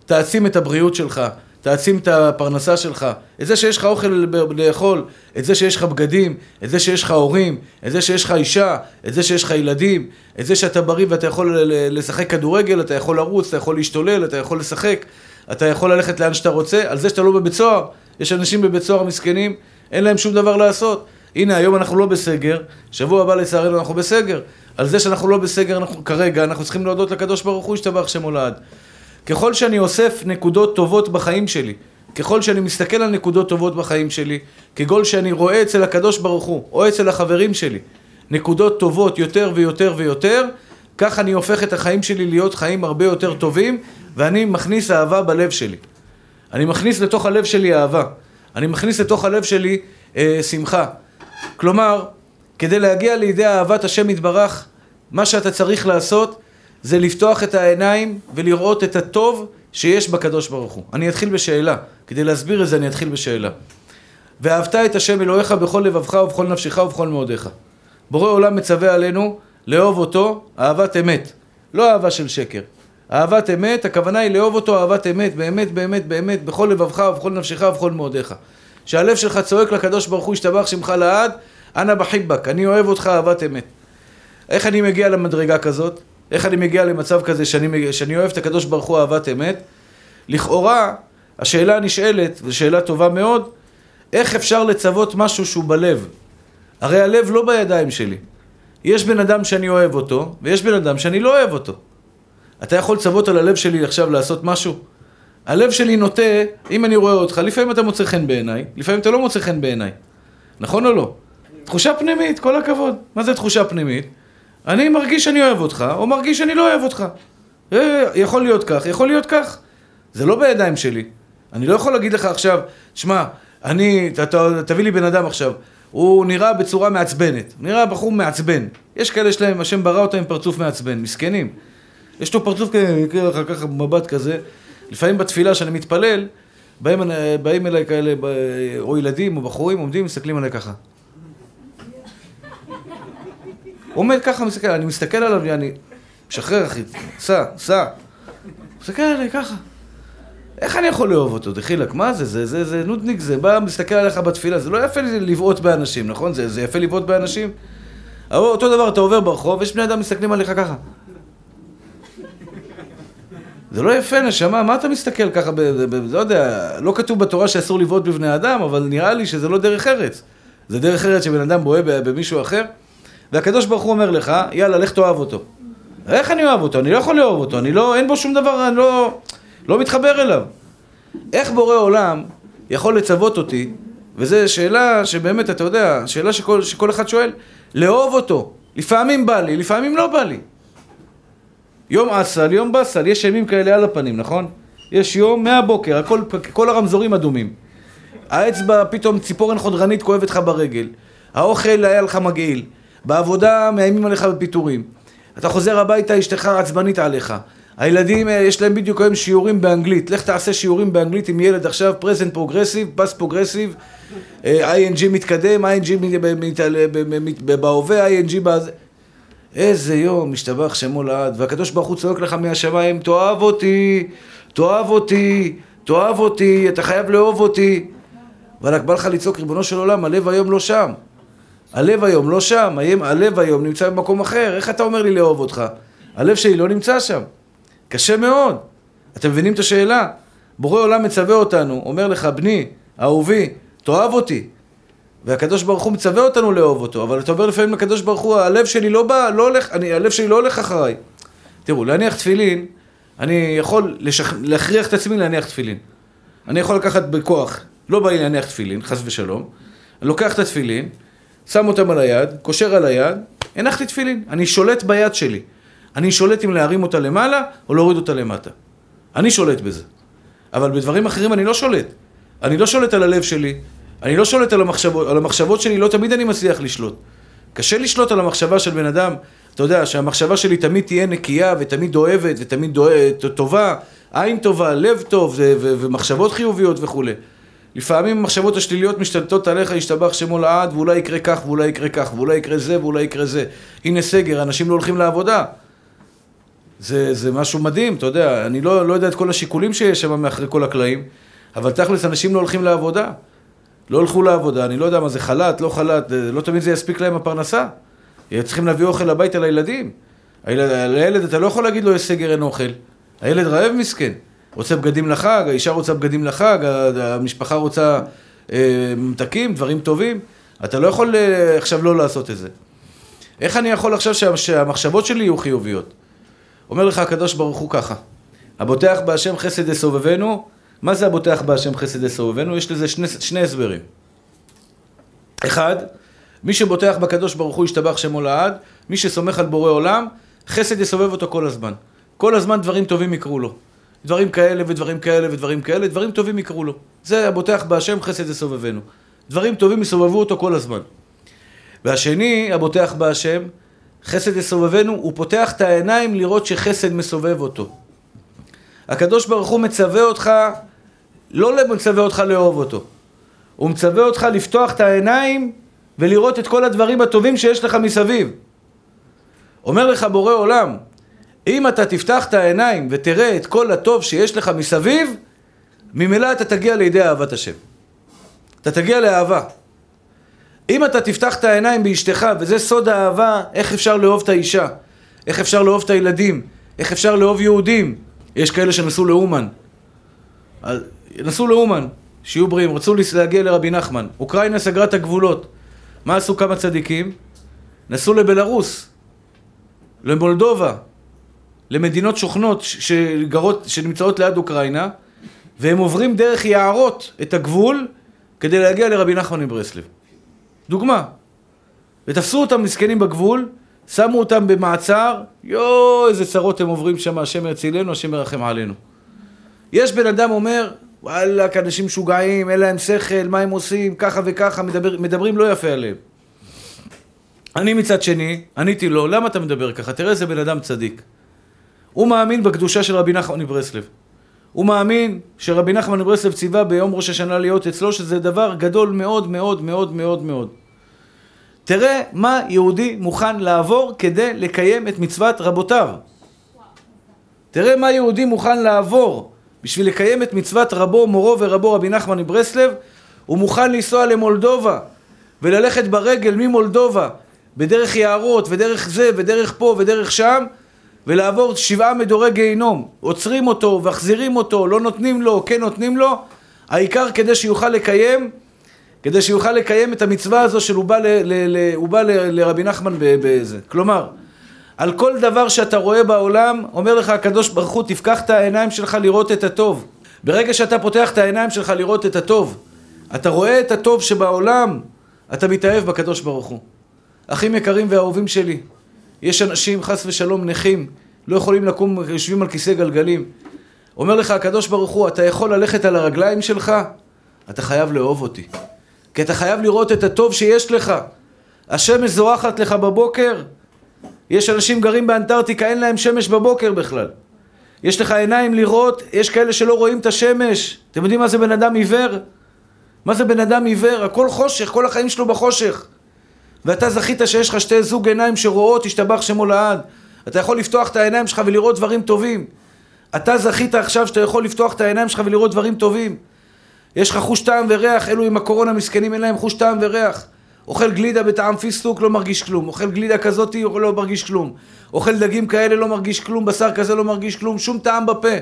תעצים את הבריאות שלך, תעצים את הפרנסה שלך, את זה שיש לך אוכל לאכול, את זה שיש לך בגדים, את זה שיש לך הורים, את זה שיש לך אישה, את זה שיש לך ילדים, את זה שאתה בריא ואתה יכול לשחק כדורגל, אתה יכול לרוץ, אתה יכול להשתולל, אתה יכול לשחק, אתה יכול ללכת לאן שאתה רוצה, על זה שאתה לא בבית סוהר. יש אנשים בבית סוהר מסכנים, אין להם שום דבר לעשות. הנה, היום אנחנו לא בסגר, שבוע הבא לצערנו אנחנו בסגר. על זה שאנחנו לא בסגר אנחנו, כרגע, אנחנו צריכים להודות לקדוש ברוך הוא, ישתבח שמו לעד. ככל שאני אוסף נקודות טובות בחיים שלי, ככל שאני מסתכל על נקודות טובות בחיים שלי, כגול שאני רואה אצל הקדוש ברוך הוא, או אצל החברים שלי, נקודות טובות יותר ויותר ויותר, כך אני הופך את החיים שלי להיות חיים הרבה יותר טובים, ואני מכניס אהבה בלב שלי. אני מכניס לתוך הלב שלי אהבה. אני מכניס לתוך הלב שלי אה, שמחה. כלומר, כדי להגיע לידי אהבת השם יתברך, מה שאתה צריך לעשות זה לפתוח את העיניים ולראות את הטוב שיש בקדוש ברוך הוא. אני אתחיל בשאלה. כדי להסביר את זה אני אתחיל בשאלה. ואהבת את השם אלוהיך בכל לבבך ובכל נפשך ובכל מאודיך. בורא עולם מצווה עלינו לאהוב אותו אהבת אמת, לא אהבה של שקר. אהבת אמת, הכוונה היא לאהוב אותו אהבת אמת, באמת, באמת, באמת, בכל לבבך ובכל נפשך ובכל מאודיך. שהלב שלך צועק לקדוש ברוך הוא, ישתבח שמך לעד, אנא בחיבק, אני אוהב אותך אהבת אמת. איך אני מגיע למדרגה כזאת? איך אני מגיע למצב כזה שאני, שאני אוהב את הקדוש ברוך הוא אהבת אמת? לכאורה, השאלה הנשאלת, זו שאלה טובה מאוד, איך אפשר לצוות משהו שהוא בלב? הרי הלב לא בידיים שלי. יש בן אדם שאני אוהב אותו, ויש בן אדם שאני לא אוהב אותו. אתה יכול לצוות על הלב שלי עכשיו לעשות משהו? הלב שלי נוטה, אם אני רואה אותך, לפעמים אתה מוצא חן בעיניי, לפעמים אתה לא מוצא חן בעיניי. נכון או לא? תחושה פנימית, כל הכבוד. מה זה תחושה פנימית? אני מרגיש שאני אוהב אותך, או מרגיש שאני לא אוהב אותך. אה, יכול להיות כך, יכול להיות כך. זה לא בידיים שלי. אני לא יכול להגיד לך עכשיו, שמע, אני, ת, ת, תביא לי בן אדם עכשיו, הוא נראה בצורה מעצבנת, נראה בחור מעצבן. יש כאלה שלהם, השם ברא אותם עם פרצוף מעצבן, מסכנים. יש לו פרצוף ככה, ככה מבט כזה. לפעמים בתפילה שאני מתפלל, באים, באים אליי כאלה, או ילדים או בחורים, עומדים, מסתכלים עליי ככה. עומד ככה, מסתכל, אני מסתכל עליו, אני משחרר אחי, סע, סע. מסתכל עליי ככה. איך אני יכול לאהוב אותו? דחילק, מה זה? זה, זה, זה נודניק, זה בא, מסתכל עליך בתפילה, זה לא יפה לבעוט באנשים, נכון? זה, זה יפה לבעוט באנשים? אותו דבר, אתה עובר ברחוב, יש בני אדם מסתכלים עליך ככה. זה לא יפה, נשמה, מה אתה מסתכל ככה, ב, ב, ב, לא יודע, לא כתוב בתורה שאסור לבעוט בבני אדם, אבל נראה לי שזה לא דרך ארץ. זה דרך ארץ שבן אדם בוהה במישהו אחר. והקדוש ברוך הוא אומר לך, יאללה, לך תאהב אותו. איך אני אוהב אותו? אני לא יכול לאהוב אותו, אני לא, אין בו שום דבר, אני לא, לא מתחבר אליו. איך בורא עולם יכול לצוות אותי, וזו שאלה שבאמת, אתה יודע, שאלה שכל, שכל אחד שואל, לאהוב אותו. לפעמים בא לי, לפעמים לא בא לי. יום אסל, יום באסל, יש ימים כאלה על הפנים, נכון? יש יום מהבוקר, הכל, כל הרמזורים אדומים. האצבע, פתאום ציפורן חודרנית כואבת לך ברגל. האוכל היה לך מגעיל. בעבודה מאיימים עליך בפיטורים. אתה חוזר הביתה, אשתך עצבנית עליך. הילדים, אה, יש להם בדיוק היום שיעורים באנגלית. לך תעשה שיעורים באנגלית עם ילד עכשיו, present progressive, past progressive, ING מתקדם, ING בהווה, ING בזה. איזה יום, משתבח שמו לעד. והקדוש ברוך הוא צועק לך מהשמיים, תאהב אותי, תאהב אותי, תאהב אותי, אתה חייב לאהוב אותי. וואלכ, בא לך לצעוק, ריבונו של עולם, הלב היום לא שם. הלב היום לא שם, הלב היום נמצא במקום אחר, איך אתה אומר לי לאהוב אותך? הלב שלי לא נמצא שם. קשה מאוד. אתם מבינים את השאלה? בורא עולם מצווה אותנו, אומר לך, בני, אהובי, תאהב אותי. והקדוש ברוך הוא מצווה אותנו לאהוב אותו, אבל אתה אומר לפעמים לקדוש ברוך הוא, הלב שלי לא בא, לא הולך, אני, הלב שלי לא הולך אחריי. תראו, להניח תפילין, אני יכול לשכ... להכריח את עצמי להניח תפילין. אני יכול לקחת בכוח, לא בא לי להניח תפילין, חס ושלום, אני לוקח את התפילין, שם אותם על היד, קושר על היד, הנחתי תפילין, אני שולט ביד שלי. אני שולט אם להרים אותה למעלה או להוריד אותה למטה. אני שולט בזה. אבל בדברים אחרים אני לא שולט. אני לא שולט על הלב שלי, אני לא שולט על המחשבות, על המחשבות שלי, לא תמיד אני מצליח לשלוט. קשה לשלוט על המחשבה של בן אדם, אתה יודע, שהמחשבה שלי תמיד תהיה נקייה ותמיד אוהבת ותמיד דואבת, טובה, עין טובה, לב טוב ו- ו- ומחשבות חיוביות וכולי. לפעמים המחשבות השליליות משתלטות עליך, ישתבח שמו לעד, ואולי יקרה כך, ואולי יקרה כך, ואולי יקרה זה, ואולי יקרה זה. הנה סגר, אנשים לא הולכים לעבודה. זה, זה משהו מדהים, אתה יודע, אני לא, לא יודע את כל השיקולים שיש שם מאחורי כל הקלעים, אבל תכלס, אנשים לא הולכים לעבודה. לא הלכו לעבודה, אני לא יודע מה זה חל"ת, לא חל"ת, לא תמיד זה יספיק להם הפרנסה. צריכים להביא אוכל הביתה לילדים. הילד, לילד אתה לא יכול להגיד לו יש סגר אין אוכל. הילד רעב מסכן. רוצה בגדים לחג, האישה רוצה בגדים לחג, המשפחה רוצה אה, ממתקים, דברים טובים. אתה לא יכול אה, עכשיו לא לעשות את זה. איך אני יכול עכשיו שה, שהמחשבות שלי יהיו חיוביות? אומר לך הקדוש ברוך הוא ככה, הבוטח בהשם חסד יסובבנו, מה זה הבוטח בהשם חסד יסובבנו? יש לזה שני, שני הסברים. אחד, מי שבוטח בקדוש ברוך הוא ישתבח שמו לעד, מי שסומך על בורא עולם, חסד יסובב אותו כל הזמן. כל הזמן דברים טובים יקרו לו. דברים כאלה ודברים כאלה ודברים כאלה, דברים טובים יקרו לו. זה הבוטח בהשם חסד יסובבנו. דברים טובים יסובבו אותו כל הזמן. והשני, הבוטח בהשם, חסד יסובבנו, הוא פותח את העיניים לראות שחסד מסובב אותו. הקדוש ברוך הוא מצווה אותך, לא מצווה אותך לאהוב אותו. הוא מצווה אותך לפתוח את העיניים ולראות את כל הדברים הטובים שיש לך מסביב. אומר לך בורא עולם, אם אתה תפתח את העיניים ותראה את כל הטוב שיש לך מסביב, ממילא אתה תגיע לידי אהבת השם. אתה תגיע לאהבה. אם אתה תפתח את העיניים באשתך, וזה סוד האהבה, איך אפשר לאהוב את האישה, איך אפשר לאהוב את הילדים, איך אפשר לאהוב יהודים. יש כאלה שנסעו לאומן. נסעו לאומן, שיהיו בריאים, רצו להגיע לרבי נחמן. אוקראינה סגרה את הגבולות. מה עשו כמה צדיקים? נסעו לבלארוס, למולדובה, למדינות שוכנות שגרות, שנמצאות ליד אוקראינה, והם עוברים דרך יערות את הגבול כדי להגיע לרבי נחמן מברסלב. דוגמה. ותפסו אותם מסכנים בגבול, שמו אותם במעצר, יואו, איזה צרות הם עוברים שם, השם יצילנו, השם ירחם עלינו. יש בן אדם אומר, וואלכ, אנשים משוגעים, אין להם שכל, מה הם עושים, ככה וככה, מדבר, מדברים לא יפה עליהם. אני מצד שני, עניתי לו, למה אתה מדבר ככה? תראה איזה בן אדם צדיק. הוא מאמין בקדושה של רבי נחמן מברסלב. הוא מאמין שרבי נחמן מברסלב ציווה ביום ראש השנה להיות אצלו, שזה דבר גדול מאוד מאוד מאוד מאוד מאוד. תראה מה יהודי מוכן לעבור כדי לקיים את מצוות רבותיו. תראה מה יהודי מוכן לעבור בשביל לקיים את מצוות רבו, מורו ורבו רבי נחמן מברסלב, הוא מוכן לנסוע למולדובה וללכת ברגל ממולדובה בדרך יערות ודרך זה ודרך פה ודרך שם ולעבור שבעה מדורי גיהינום. עוצרים אותו ומחזירים אותו, לא נותנים לו, כן נותנים לו, העיקר כדי שיוכל לקיים, כדי שיוכל לקיים את המצווה הזו של הוא בא, ל, ל, ל, הוא בא ל, לרבי נחמן בזה. כלומר, על כל דבר שאתה רואה בעולם, אומר לך הקדוש ברוך הוא, תפקח את העיניים שלך לראות את הטוב. ברגע שאתה פותח את העיניים שלך לראות את הטוב, אתה רואה את הטוב שבעולם, אתה מתאהב בקדוש ברוך הוא. אחים יקרים ואהובים שלי, יש אנשים, חס ושלום, נכים, לא יכולים לקום, יושבים על כיסא גלגלים. אומר לך הקדוש ברוך הוא, אתה יכול ללכת על הרגליים שלך? אתה חייב לאהוב אותי. כי אתה חייב לראות את הטוב שיש לך. השמש זורחת לך בבוקר, יש אנשים גרים באנטארקטיקה, אין להם שמש בבוקר בכלל. יש לך עיניים לראות, יש כאלה שלא רואים את השמש. אתם יודעים מה זה בן אדם עיוור? מה זה בן אדם עיוור? הכל חושך, כל החיים שלו בחושך. ואתה זכית שיש לך שתי זוג עיניים שרואות, השתבח שמו לעד. אתה יכול לפתוח את העיניים שלך ולראות דברים טובים. אתה זכית עכשיו שאתה יכול לפתוח את העיניים שלך ולראות דברים טובים. יש לך חוש טעם וריח, אלו עם הקורונה מסכנים אין להם חוש טעם וריח. אוכל גלידה בטעם פיסטוק, לא מרגיש כלום. אוכל גלידה כזאתי, לא מרגיש כלום. אוכל דגים כאלה, לא מרגיש כלום. בשר כזה, לא מרגיש כלום. שום טעם בפה.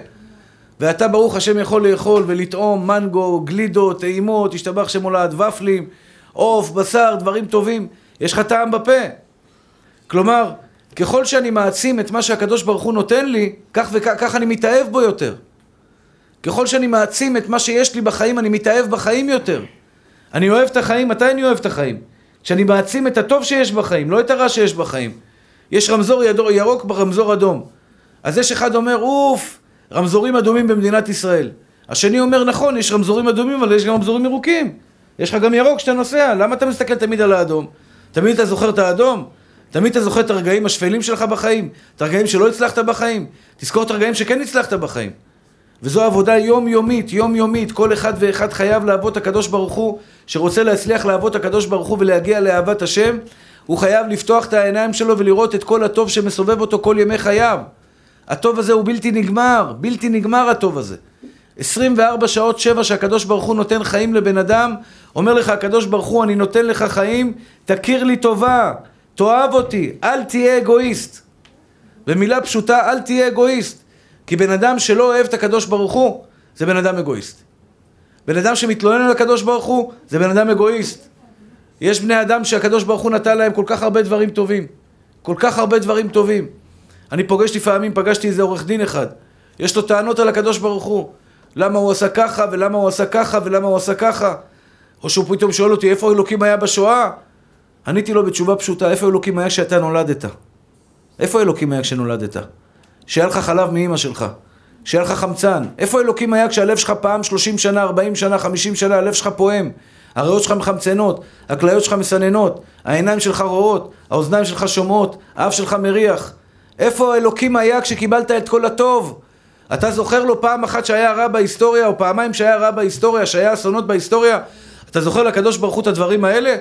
ואתה, ברוך השם, יכול לאכול ולטעום מנגו, גלידות, טעימות, השתבח שם הולד, ופלים, עוף, בשר, דברים טובים. יש לך טעם בפה. כלומר, ככל שאני מעצים את מה שהקדוש ברוך הוא נותן לי, כך וכך אני מתאהב בו יותר. ככל שאני מעצים את מה שיש לי בחיים, אני מתאהב בחיים יותר. אני אוהב את החיים, מתי אני אוהב את החיים? כשאני מעצים את הטוב שיש בחיים, לא את הרע שיש בחיים. יש רמזור ירוק ברמזור אדום. אז יש אחד אומר, אוף, רמזורים אדומים במדינת ישראל. השני אומר, נכון, יש רמזורים אדומים, אבל יש גם רמזורים ירוקים. יש לך גם ירוק כשאתה נוסע, למה אתה מסתכל תמיד על האדום? תמיד אתה זוכר את האדום? תמיד אתה זוכר את הרגעים השפלים שלך בחיים? את הרגעים שלא הצלחת בחיים? תזכור את הרגעים שכן הצלחת בחיים. וזו עבודה יומיומית, יומיומית. כל אחד ואחד חייב לעבוד את הקדוש ברוך הוא, שרוצה להצליח לעבוד את הקדוש ברוך הוא ולהגיע לאהבת השם, הוא חייב לפתוח את העיניים שלו ולראות את כל הטוב שמסובב אותו כל ימי חייו. הטוב הזה הוא בלתי נגמר, בלתי נגמר הטוב הזה. 24 שעות שבע שהקדוש ברוך הוא נותן חיים לבן אדם, אומר לך הקדוש ברוך הוא אני נותן לך חיים, תכיר לי טובה, תאהב אותי, אל תהיה אגואיסט. במילה פשוטה, אל תהיה אגואיסט. כי בן אדם שלא אוהב את הקדוש ברוך הוא, זה בן אדם אגואיסט. בן אדם שמתלונן על הקדוש ברוך הוא, זה בן אדם אגואיסט. יש בני אדם שהקדוש ברוך הוא נתן להם כל כך הרבה דברים טובים. כל כך הרבה דברים טובים. אני פוגש לפעמים, פגשתי איזה עורך דין אחד. יש לו טענות על הקדוש ברוך הוא. למה הוא עשה ככה, ולמה הוא עשה ככה, ולמה הוא עשה ככה. או שהוא פתאום שואל אותי, איפה אלוקים היה בשואה? עניתי לו בתשובה פשוטה, איפה אלוקים היה כשאתה נולדת? איפה אלוקים היה כשנולדת? שהיה לך חלב מאימא שלך, שהיה לך חמצן. איפה אלוקים היה כשהלב שלך פעם 30 שנה, 40 שנה, 50 שנה, הלב שלך פועם, הריאות שלך מחמצנות, הכליות שלך מסננות, העיניים שלך רואות, האוזניים שלך שומעות, האף שלך מריח. איפה אלוקים היה כשקיבלת את כל הטוב? אתה זוכר לו פעם אחת שהיה רע בהיסטוריה, או פעמיים שהיה רע בהיסטוריה, שהיה אסונות בהיסטוריה? אתה זוכר לקדוש ברוך הוא את הדברים האלה?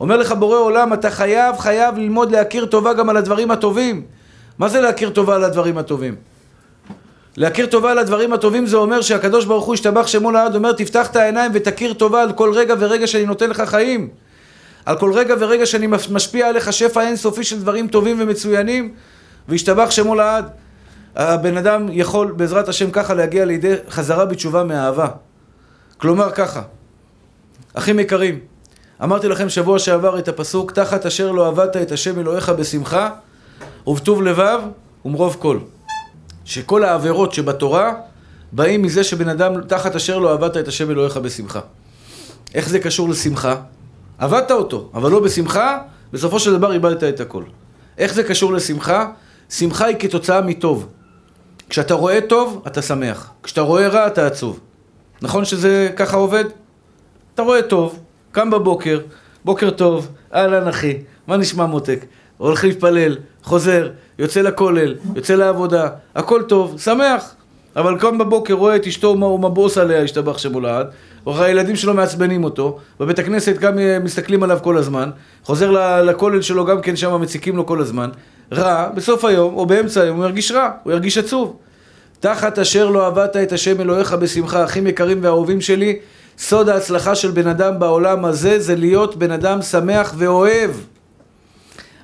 אומר לך בורא עולם, אתה חייב, חייב ללמוד להכיר טובה גם על הדברים הטובים. מה זה להכיר טובה על הדברים הטובים? להכיר טובה על הדברים הטובים זה אומר שהקדוש ברוך הוא השתבח שמו לעד אומר תפתח את העיניים ותכיר טובה על כל רגע ורגע שאני נותן לך חיים על כל רגע ורגע שאני משפיע עליך שפע אינסופי של דברים טובים ומצוינים וישתבח שמו לעד הבן אדם יכול בעזרת השם ככה להגיע לידי חזרה בתשובה מאהבה כלומר ככה אחים יקרים אמרתי לכם שבוע שעבר את הפסוק תחת אשר לא עבדת את השם אלוהיך בשמחה ובטוב לבב ומרוב כל. שכל העבירות שבתורה באים מזה שבן אדם תחת אשר לא עבדת את השם אלוהיך בשמחה. איך זה קשור לשמחה? עבדת אותו, אבל לא בשמחה, בסופו של דבר איבדת את הכל. איך זה קשור לשמחה? שמחה היא כתוצאה מטוב. כשאתה רואה טוב, אתה שמח. כשאתה רואה רע, אתה עצוב. נכון שזה ככה עובד? אתה רואה טוב, קם בבוקר, בוקר טוב, אהלן אחי, מה נשמע מותק? הולך להתפלל, חוזר, יוצא לכולל, יוצא לעבודה, הכל טוב, שמח. אבל קם בבוקר, רואה את אשתו, הוא מבוס עליה, השתבח שמולד, הילדים שלו מעצבנים אותו, בבית הכנסת גם אה, מסתכלים עליו כל הזמן, חוזר לכולל שלו, גם כן שם מציקים לו כל הזמן, רע, בסוף היום, או באמצע היום, הוא ירגיש רע, הוא ירגיש עצוב. תחת אשר לא עבדת את השם אלוהיך בשמחה, אחים יקרים ואהובים שלי, סוד ההצלחה של בן אדם בעולם הזה זה להיות בן אדם שמח ואוהב.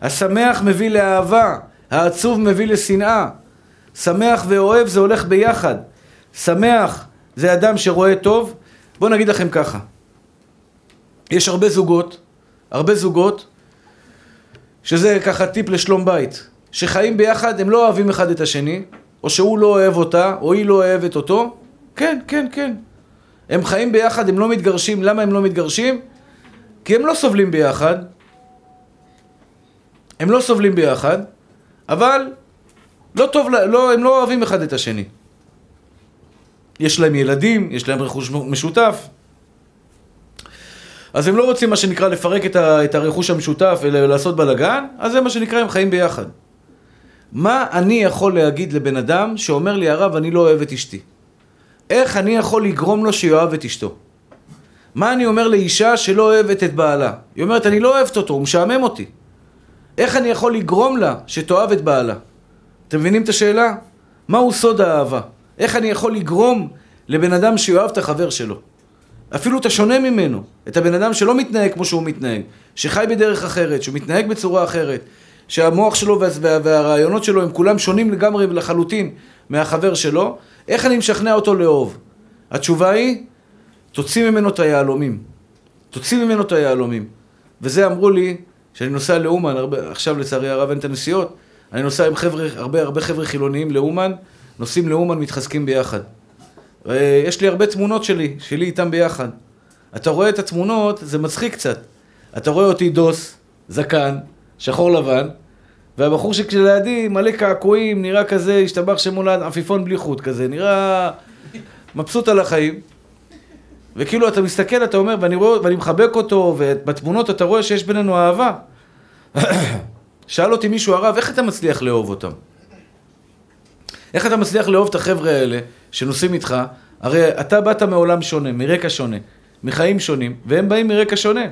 השמח מביא לאהבה, העצוב מביא לשנאה. שמח ואוהב זה הולך ביחד. שמח זה אדם שרואה טוב. בואו נגיד לכם ככה, יש הרבה זוגות, הרבה זוגות, שזה ככה טיפ לשלום בית, שחיים ביחד, הם לא אוהבים אחד את השני, או שהוא לא אוהב אותה, או היא לא אוהבת אותו. כן, כן, כן. הם חיים ביחד, הם לא מתגרשים. למה הם לא מתגרשים? כי הם לא סובלים ביחד, הם לא סובלים ביחד, אבל לא טוב, לא, הם לא אוהבים אחד את השני. יש להם ילדים, יש להם רכוש משותף. אז הם לא רוצים מה שנקרא לפרק את, ה, את הרכוש המשותף ולעשות בלאגן, אז זה מה שנקרא הם חיים ביחד. מה אני יכול להגיד לבן אדם שאומר לי הרב אני לא אוהב את אשתי? איך אני יכול לגרום לו שיאהב את אשתו? מה אני אומר לאישה שלא אוהבת את בעלה? היא אומרת אני לא אוהבת אותו, הוא משעמם אותי. איך אני יכול לגרום לה שתאהב את בעלה? אתם מבינים את השאלה? מהו סוד האהבה? איך אני יכול לגרום לבן אדם שיאהב את החבר שלו? אפילו את השונה ממנו, את הבן אדם שלא מתנהג כמו שהוא מתנהג, שחי בדרך אחרת, שהוא מתנהג בצורה אחרת, שהמוח שלו וה, וה, והרעיונות שלו הם כולם שונים לגמרי ולחלוטין מהחבר שלו, איך אני משכנע אותו לאהוב? התשובה היא, תוציא ממנו את היהלומים. תוציא ממנו את היהלומים. וזה אמרו לי, כשאני נוסע לאומן, הרבה, עכשיו לצערי הרב אין את הנסיעות, אני נוסע עם חבר'ה, הרבה הרבה חבר'ה חילוניים לאומן, נוסעים לאומן, מתחזקים ביחד. יש לי הרבה תמונות שלי, שלי איתם ביחד. אתה רואה את התמונות, זה מצחיק קצת. אתה רואה אותי דוס, זקן, שחור לבן, והבחור שלידי מלא קעקועים, נראה כזה, השתבח שמולד, עפיפון בלי חוט כזה, נראה מבסוט על החיים. וכאילו אתה מסתכל, אתה אומר, ואני, רואה, ואני מחבק אותו, ובתמונות אתה רואה שיש בינינו אהבה. <coughs> שאל אותי מישהו, הרב, איך אתה מצליח לאהוב אותם? איך אתה מצליח לאהוב את החבר'ה האלה שנוסעים איתך? הרי אתה באת מעולם שונה, מרקע שונה, מחיים שונים, והם באים מרקע שונה.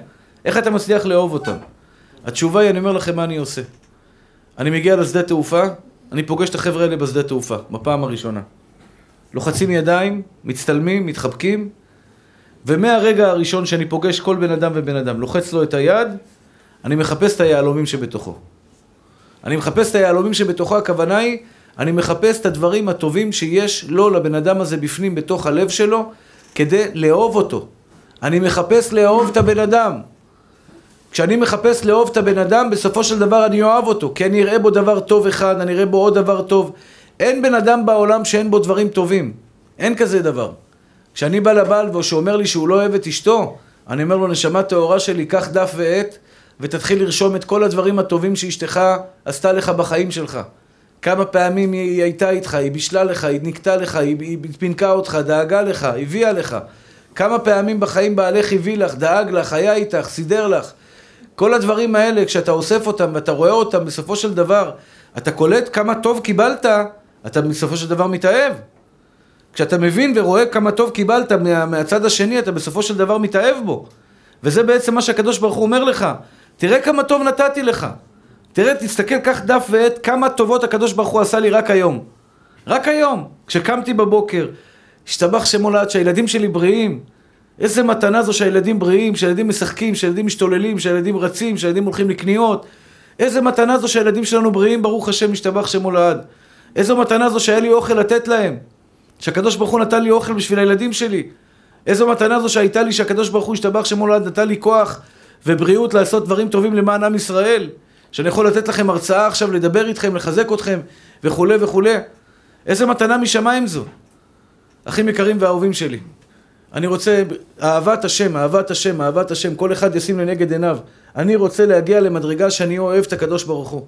איך אתה מצליח לאהוב אותם? התשובה היא, אני אומר לכם מה אני עושה. אני מגיע לשדה תעופה, אני פוגש את החבר'ה האלה בשדה תעופה, בפעם הראשונה. לוחצים ידיים, מצטלמים, מתחבקים, ומהרגע הראשון שאני פוגש כל בן אדם ובן אדם, לוחץ לו את היד, אני מחפש את היהלומים שבתוכו. אני מחפש את היהלומים שבתוכו, הכוונה היא, אני מחפש את הדברים הטובים שיש לו, לבן אדם הזה בפנים, בתוך הלב שלו, כדי לאהוב אותו. אני מחפש לאהוב את הבן אדם. כשאני מחפש לאהוב את הבן אדם, בסופו של דבר אני אוהב אותו, כי אני אראה בו דבר טוב אחד, אני אראה בו עוד דבר טוב. אין בן אדם בעולם שאין בו דברים טובים. אין כזה דבר. כשאני בא לבעל שאומר לי שהוא לא אוהב את אשתו, אני אומר לו, נשמה טהורה שלי, קח דף ועט ותתחיל לרשום את כל הדברים הטובים שאשתך עשתה לך בחיים שלך. כמה פעמים היא הייתה איתך, היא בישלה לך, היא נקטה לך, היא, היא פינקה אותך, דאגה לך, הביאה לך. כמה פעמים בחיים בעלך הביא לך, דאג לך, היה איתך, סידר לך. כל הדברים האלה, כשאתה אוסף אותם ואתה רואה אותם, בסופו של דבר, אתה קולט כמה טוב קיבלת, אתה בסופו של דבר מתאהב. כשאתה מבין ורואה כמה טוב קיבלת מה, מהצד השני, אתה בסופו של דבר מתאהב בו. וזה בעצם מה שהקדוש ברוך הוא אומר לך. תראה כמה טוב נתתי לך. תראה, תסתכל, קח דף ועט, כמה טובות הקדוש ברוך הוא עשה לי רק היום. רק היום, כשקמתי בבוקר, השתבח שמו לעד שהילדים שלי בריאים. איזה מתנה זו שהילדים בריאים, שהילדים משחקים, שהילדים משתוללים, שהילדים רצים, שהילדים הולכים לקניות. איזה מתנה זו שהילדים שלנו בריאים, ברוך השם, השתבח שמו לעד. איזו מתנה זו שהיה לי אוכל לתת להם. שהקדוש ברוך הוא נתן לי אוכל בשביל הילדים שלי. איזו מתנה זו שהייתה לי שהקדוש ברוך הוא השתבח שמו לעד נתן לי כוח ובריאות לעשות דברים טובים למען עם ישראל. שאני יכול לתת לכם הרצאה עכשיו, לדבר איתכם, לחזק אתכם וכולי וכולי. איזה מתנה משמיים זו. אחים יקרים ואהובים שלי. אני רוצה, אהבת השם, אהבת השם, אהבת השם, כל אחד ישים לנגד עיניו. אני רוצה להגיע למדרגה שאני אוהב את הקדוש ברוך הוא.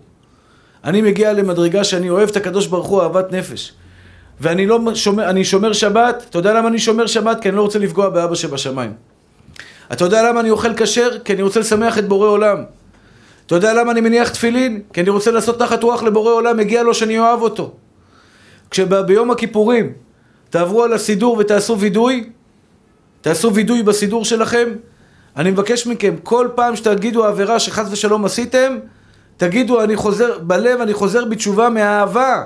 אני מגיע למדרגה שאני אוהב את הקדוש ברוך הוא אהבת נפש. ואני לא שומר, אני שומר שבת, אתה יודע למה אני שומר שבת? כי אני לא רוצה לפגוע באבא שבשמיים. אתה יודע למה אני אוכל כשר? כי אני רוצה לשמח את בורא עולם. אתה יודע למה אני מניח תפילין? כי אני רוצה לעשות תחת רוח לבורא עולם, מגיע לו שאני אוהב אותו. כשביום הכיפורים תעברו על הסידור ותעשו וידוי, תעשו וידוי בסידור שלכם, אני מבקש מכם, כל פעם שתגידו עבירה שחס ושלום עשיתם, תגידו, אני חוזר, בלב אני חוזר בתשובה מהאהבה.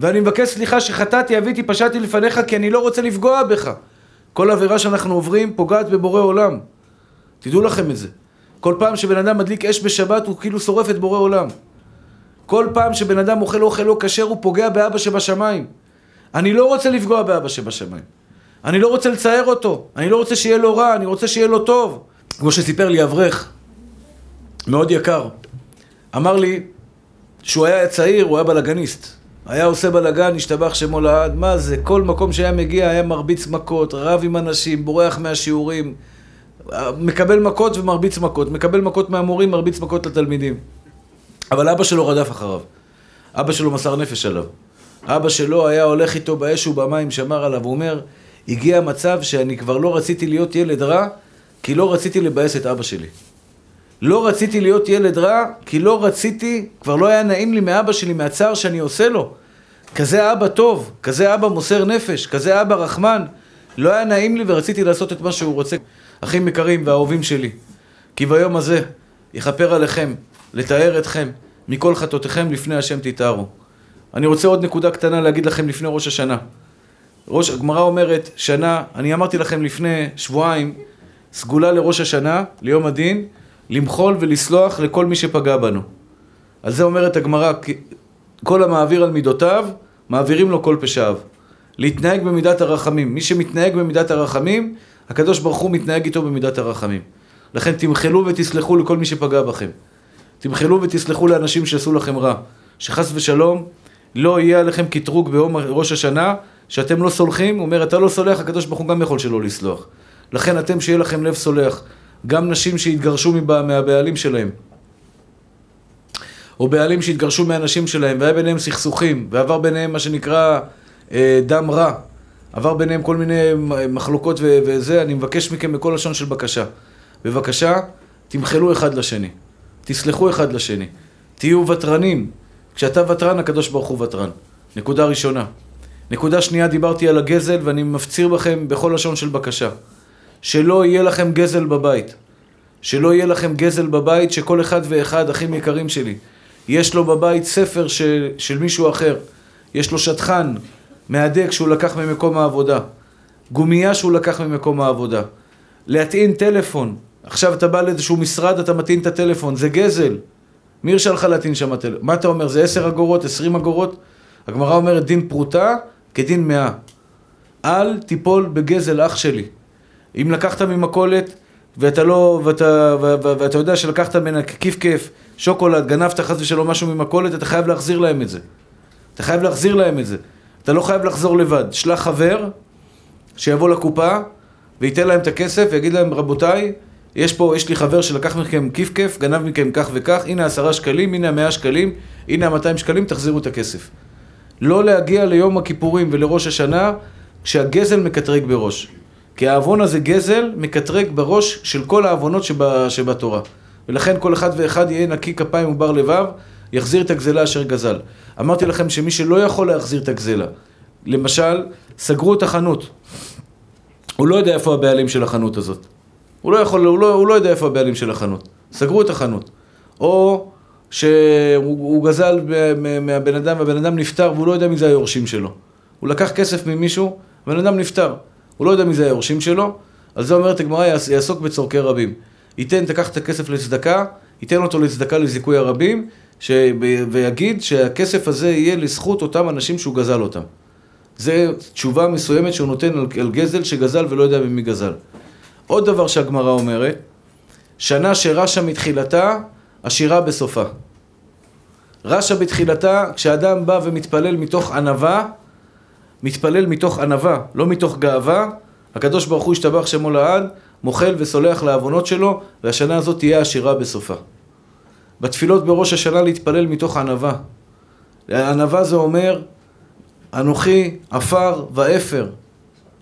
ואני מבקש סליחה שחטאתי, אביתי, פשעתי לפניך, כי אני לא רוצה לפגוע בך. כל עבירה שאנחנו עוברים פוגעת בבורא עולם. תדעו לכם את זה. כל פעם שבן אדם מדליק אש בשבת, הוא כאילו שורף את בורא עולם. כל פעם שבן אדם אוכל אוכל לא כשר, הוא פוגע באבא שבשמיים. אני לא רוצה לפגוע באבא שבשמיים. אני לא רוצה לצייר אותו. אני לא רוצה שיהיה לו רע, אני רוצה שיהיה לו טוב. כמו שסיפר לי אברך, מאוד יקר, אמר לי שהוא היה צעיר, הוא היה בלאגניסט. היה עושה בלאגן, השתבח שמו לעד, מה זה? כל מקום שהיה מגיע היה מרביץ מכות, רב עם אנשים, בורח מהשיעורים, מקבל מכות ומרביץ מכות, מקבל מכות מהמורים, מרביץ מכות לתלמידים. אבל אבא שלו רדף אחריו. אבא שלו מסר נפש עליו. אבא שלו היה הולך איתו באש ובמים, שמר עליו. הוא אומר, הגיע מצב שאני כבר לא רציתי להיות ילד רע, כי לא רציתי לבאס את אבא שלי. לא רציתי להיות ילד רע, כי לא רציתי, כבר לא היה נעים לי מאבא שלי, מהצער שאני עושה לו. כזה אבא טוב, כזה אבא מוסר נפש, כזה אבא רחמן. לא היה נעים לי ורציתי לעשות את מה שהוא רוצה. אחים יקרים ואהובים שלי, כי ביום הזה יכפר עליכם, לתאר אתכם, מכל חטאותיכם לפני השם תתארו. אני רוצה עוד נקודה קטנה להגיד לכם לפני ראש השנה. ראש, הגמרא אומרת, שנה, אני אמרתי לכם לפני שבועיים, סגולה לראש השנה, ליום הדין, למחול ולסלוח לכל מי שפגע בנו. על זה אומרת הגמרא, כל המעביר על מידותיו, מעבירים לו כל פשעיו. להתנהג במידת הרחמים. מי שמתנהג במידת הרחמים, הקדוש ברוך הוא מתנהג איתו במידת הרחמים. לכן תמחלו ותסלחו לכל מי שפגע בכם. תמחלו ותסלחו לאנשים שעשו לכם רע. שחס ושלום לא יהיה עליכם קטרוג ביום ראש השנה, שאתם לא סולחים, אומר, אתה לא סולח, הקדוש ברוך הוא גם יכול שלא לסלוח. לכן אתם, שיהיה לכם לב סולח. גם נשים שהתגרשו מהבעלים שלהם, או בעלים שהתגרשו מהנשים שלהם, והיה ביניהם סכסוכים, ועבר ביניהם מה שנקרא אה, דם רע, עבר ביניהם כל מיני מחלוקות ו- וזה, אני מבקש מכם בכל לשון של בקשה. בבקשה, תמחלו אחד לשני. תסלחו אחד לשני. תהיו ותרנים. כשאתה ותרן, הקדוש ברוך הוא ותרן. נקודה ראשונה. נקודה שנייה, דיברתי על הגזל, ואני מפציר בכם בכל לשון של בקשה. שלא יהיה לכם גזל בבית. שלא יהיה לכם גזל בבית, שכל אחד ואחד, אחים יקרים שלי, יש לו בבית ספר של, של מישהו אחר. יש לו שטחן, מהדק שהוא לקח ממקום העבודה. גומייה שהוא לקח ממקום העבודה. להטעין טלפון. עכשיו אתה בא לאיזשהו משרד, אתה מטעין את הטלפון. זה גזל. מי הרשה לך להטעין שם טלפון? מה אתה אומר? זה עשר אגורות, עשרים אגורות? הגמרא אומרת דין פרוטה כדין מאה. אל תיפול בגזל אח שלי. אם לקחת ממכולת ואתה לא, ואתה, ואתה יודע שלקחת ממנה כיף כיף, שוקולד, גנבת חס ושלום משהו ממכולת, אתה חייב להחזיר להם את זה. אתה חייב להחזיר להם את זה. אתה לא חייב לחזור לבד. שלח חבר שיבוא לקופה וייתן להם את הכסף ויגיד להם, רבותיי, יש פה, יש לי חבר שלקח מכם כיף כיף, גנב מכם כך וכך, הנה עשרה שקלים, הנה המאה שקלים, הנה המאתיים שקלים, תחזירו את הכסף. לא להגיע ליום הכיפורים ולראש השנה כשהגזל מקטרג בראש. כי העוון הזה גזל מקטרג בראש של כל העוונות שבתורה. ולכן כל אחד ואחד יהיה נקי כפיים ובר לבב, יחזיר את הגזלה אשר גזל. אמרתי לכם שמי שלא יכול להחזיר את הגזלה, למשל, סגרו את החנות. הוא לא יודע איפה הבעלים של החנות הזאת. הוא לא יכול, הוא לא, הוא לא יודע איפה הבעלים של החנות. סגרו את החנות. או שהוא גזל מהבן אדם, והבן אדם נפטר והוא לא יודע מי זה היורשים שלו. הוא לקח כסף ממישהו, הבן אדם נפטר. הוא לא יודע מי זה היורשים שלו, על זה אומרת הגמרא, יעסוק בצורכי רבים. ייתן, תקח את הכסף לצדקה, ייתן אותו לצדקה לזיכוי הרבים, ש... ויגיד שהכסף הזה יהיה לזכות אותם אנשים שהוא גזל אותם. זה תשובה מסוימת שהוא נותן על, על גזל שגזל ולא יודע ממי גזל. עוד דבר שהגמרא אומרת, שנה שרשע מתחילתה, עשירה בסופה. רשע בתחילתה, כשאדם בא ומתפלל מתוך ענווה, מתפלל מתוך ענווה, לא מתוך גאווה, הקדוש ברוך הוא ישתבח שמו לעד, מוחל וסולח לעוונות שלו, והשנה הזאת תהיה עשירה בסופה. בתפילות בראש השנה להתפלל מתוך ענווה. ענווה זה אומר, אנוכי עפר ואפר.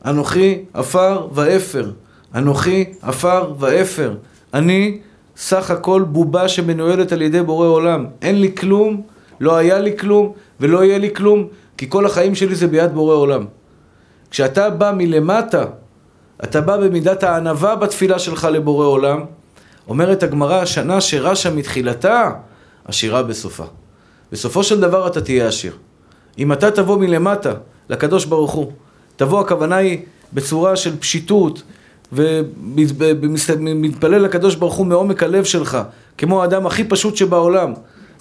אנוכי עפר ואפר. אנוכי עפר ואפר. אני סך הכל בובה שמנוהלת על ידי בורא עולם. אין לי כלום, לא היה לי כלום ולא יהיה לי כלום, כי כל החיים שלי זה ביד בורא עולם. כשאתה בא מלמטה, אתה בא במידת הענווה בתפילה שלך לבורא עולם, אומרת הגמרא, השנה שרשע מתחילתה, עשירה בסופה. בסופו של דבר אתה תהיה עשיר. אם אתה תבוא מלמטה לקדוש ברוך הוא, תבוא הכוונה היא בצורה של פשיטות, ומתפלל לקדוש ברוך הוא מעומק הלב שלך, כמו האדם הכי פשוט שבעולם.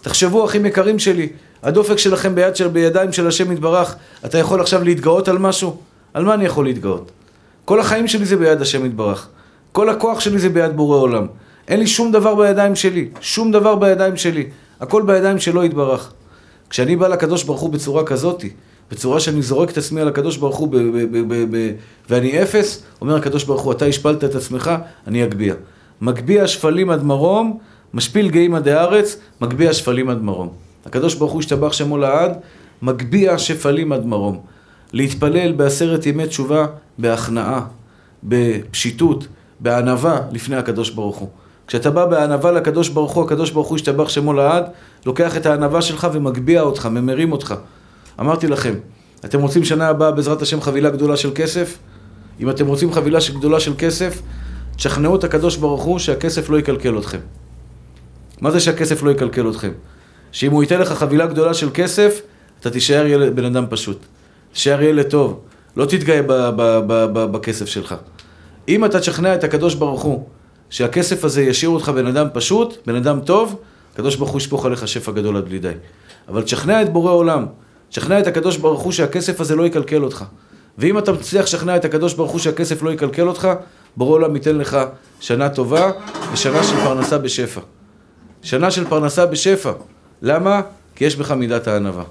תחשבו, אחים יקרים שלי, הדופק שלכם ביד של, בידיים של השם יתברך, אתה יכול עכשיו להתגאות על משהו? על מה אני יכול להתגאות? כל החיים שלי זה ביד השם יתברך. כל הכוח שלי זה ביד בורא עולם. אין לי שום דבר בידיים שלי, שום דבר בידיים שלי. הכל בידיים שלו יתברך. כשאני בא לקדוש ברוך הוא בצורה כזאתי, בצורה שאני זורק את עצמי על הקדוש ברוך הוא ב- ב- ב- ואני אפס, אומר הקדוש ברוך הוא, אתה השפלת את עצמך, אני אגביה. מגביה שפלים עד מרום, משפיל גאים עד הארץ, מגביה שפלים עד מרום. הקדוש ברוך הוא השתבח שמו לעד, מגביה שפלים עד מרום. להתפלל בעשרת ימי תשובה בהכנעה, בפשיטות, בענווה לפני הקדוש ברוך הוא. כשאתה בא בענווה לקדוש ברוך הוא, הקדוש ברוך הוא ישתבח שמו לעד, לוקח את הענווה שלך ומגביה אותך, ממרים אותך. אמרתי לכם, אתם רוצים שנה הבאה בעזרת השם חבילה גדולה של כסף? אם אתם רוצים חבילה גדולה של כסף, תשכנעו את הקדוש ברוך הוא שהכסף לא יקלקל אתכם. מה זה שהכסף לא יקלקל אתכם? שאם הוא ייתן לך חבילה גדולה של כסף, אתה תישאר ילד, בן אדם פשוט. תישאר ילד טוב. לא תתגאה בכסף שלך. אם אתה תשכנע את הקדוש ברוך הוא שהכסף הזה ישאיר אותך בן אדם פשוט, בן אדם טוב, הקדוש ברוך הוא ישפוך עליך שפע גדול עד בלי די. אבל תשכנע את בורא עולם, תשכנע את הקדוש ברוך הוא שהכסף הזה לא יקלקל אותך. ואם אתה מצליח לשכנע את הקדוש ברוך הוא שהכסף לא יקלקל אותך, בורא עולם ייתן לך שנה טובה ושנה של פרנסה בשפע. שנה של פרנסה בשפע. למה? כי יש בך מידת הענווה.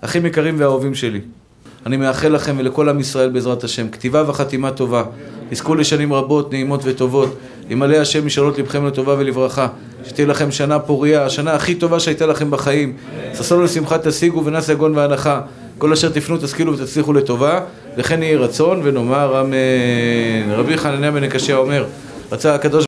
אחים יקרים ואהובים שלי, אני מאחל לכם ולכל עם ישראל בעזרת השם, כתיבה וחתימה טובה. תזכו לשנים רבות, נעימות וטובות. ימלא השם משאלות לבכם לטובה ולברכה. שתהיה לכם שנה פוריה, השנה הכי טובה שהייתה לכם בחיים. ששון לשמחה תשיגו ונס יגון והנחה. כל אשר תפנו תשכילו ותצליחו לטובה, וכן יהי רצון ונאמר אמן. רבי חנניה בן הקשיא אומר, רצה הקדוש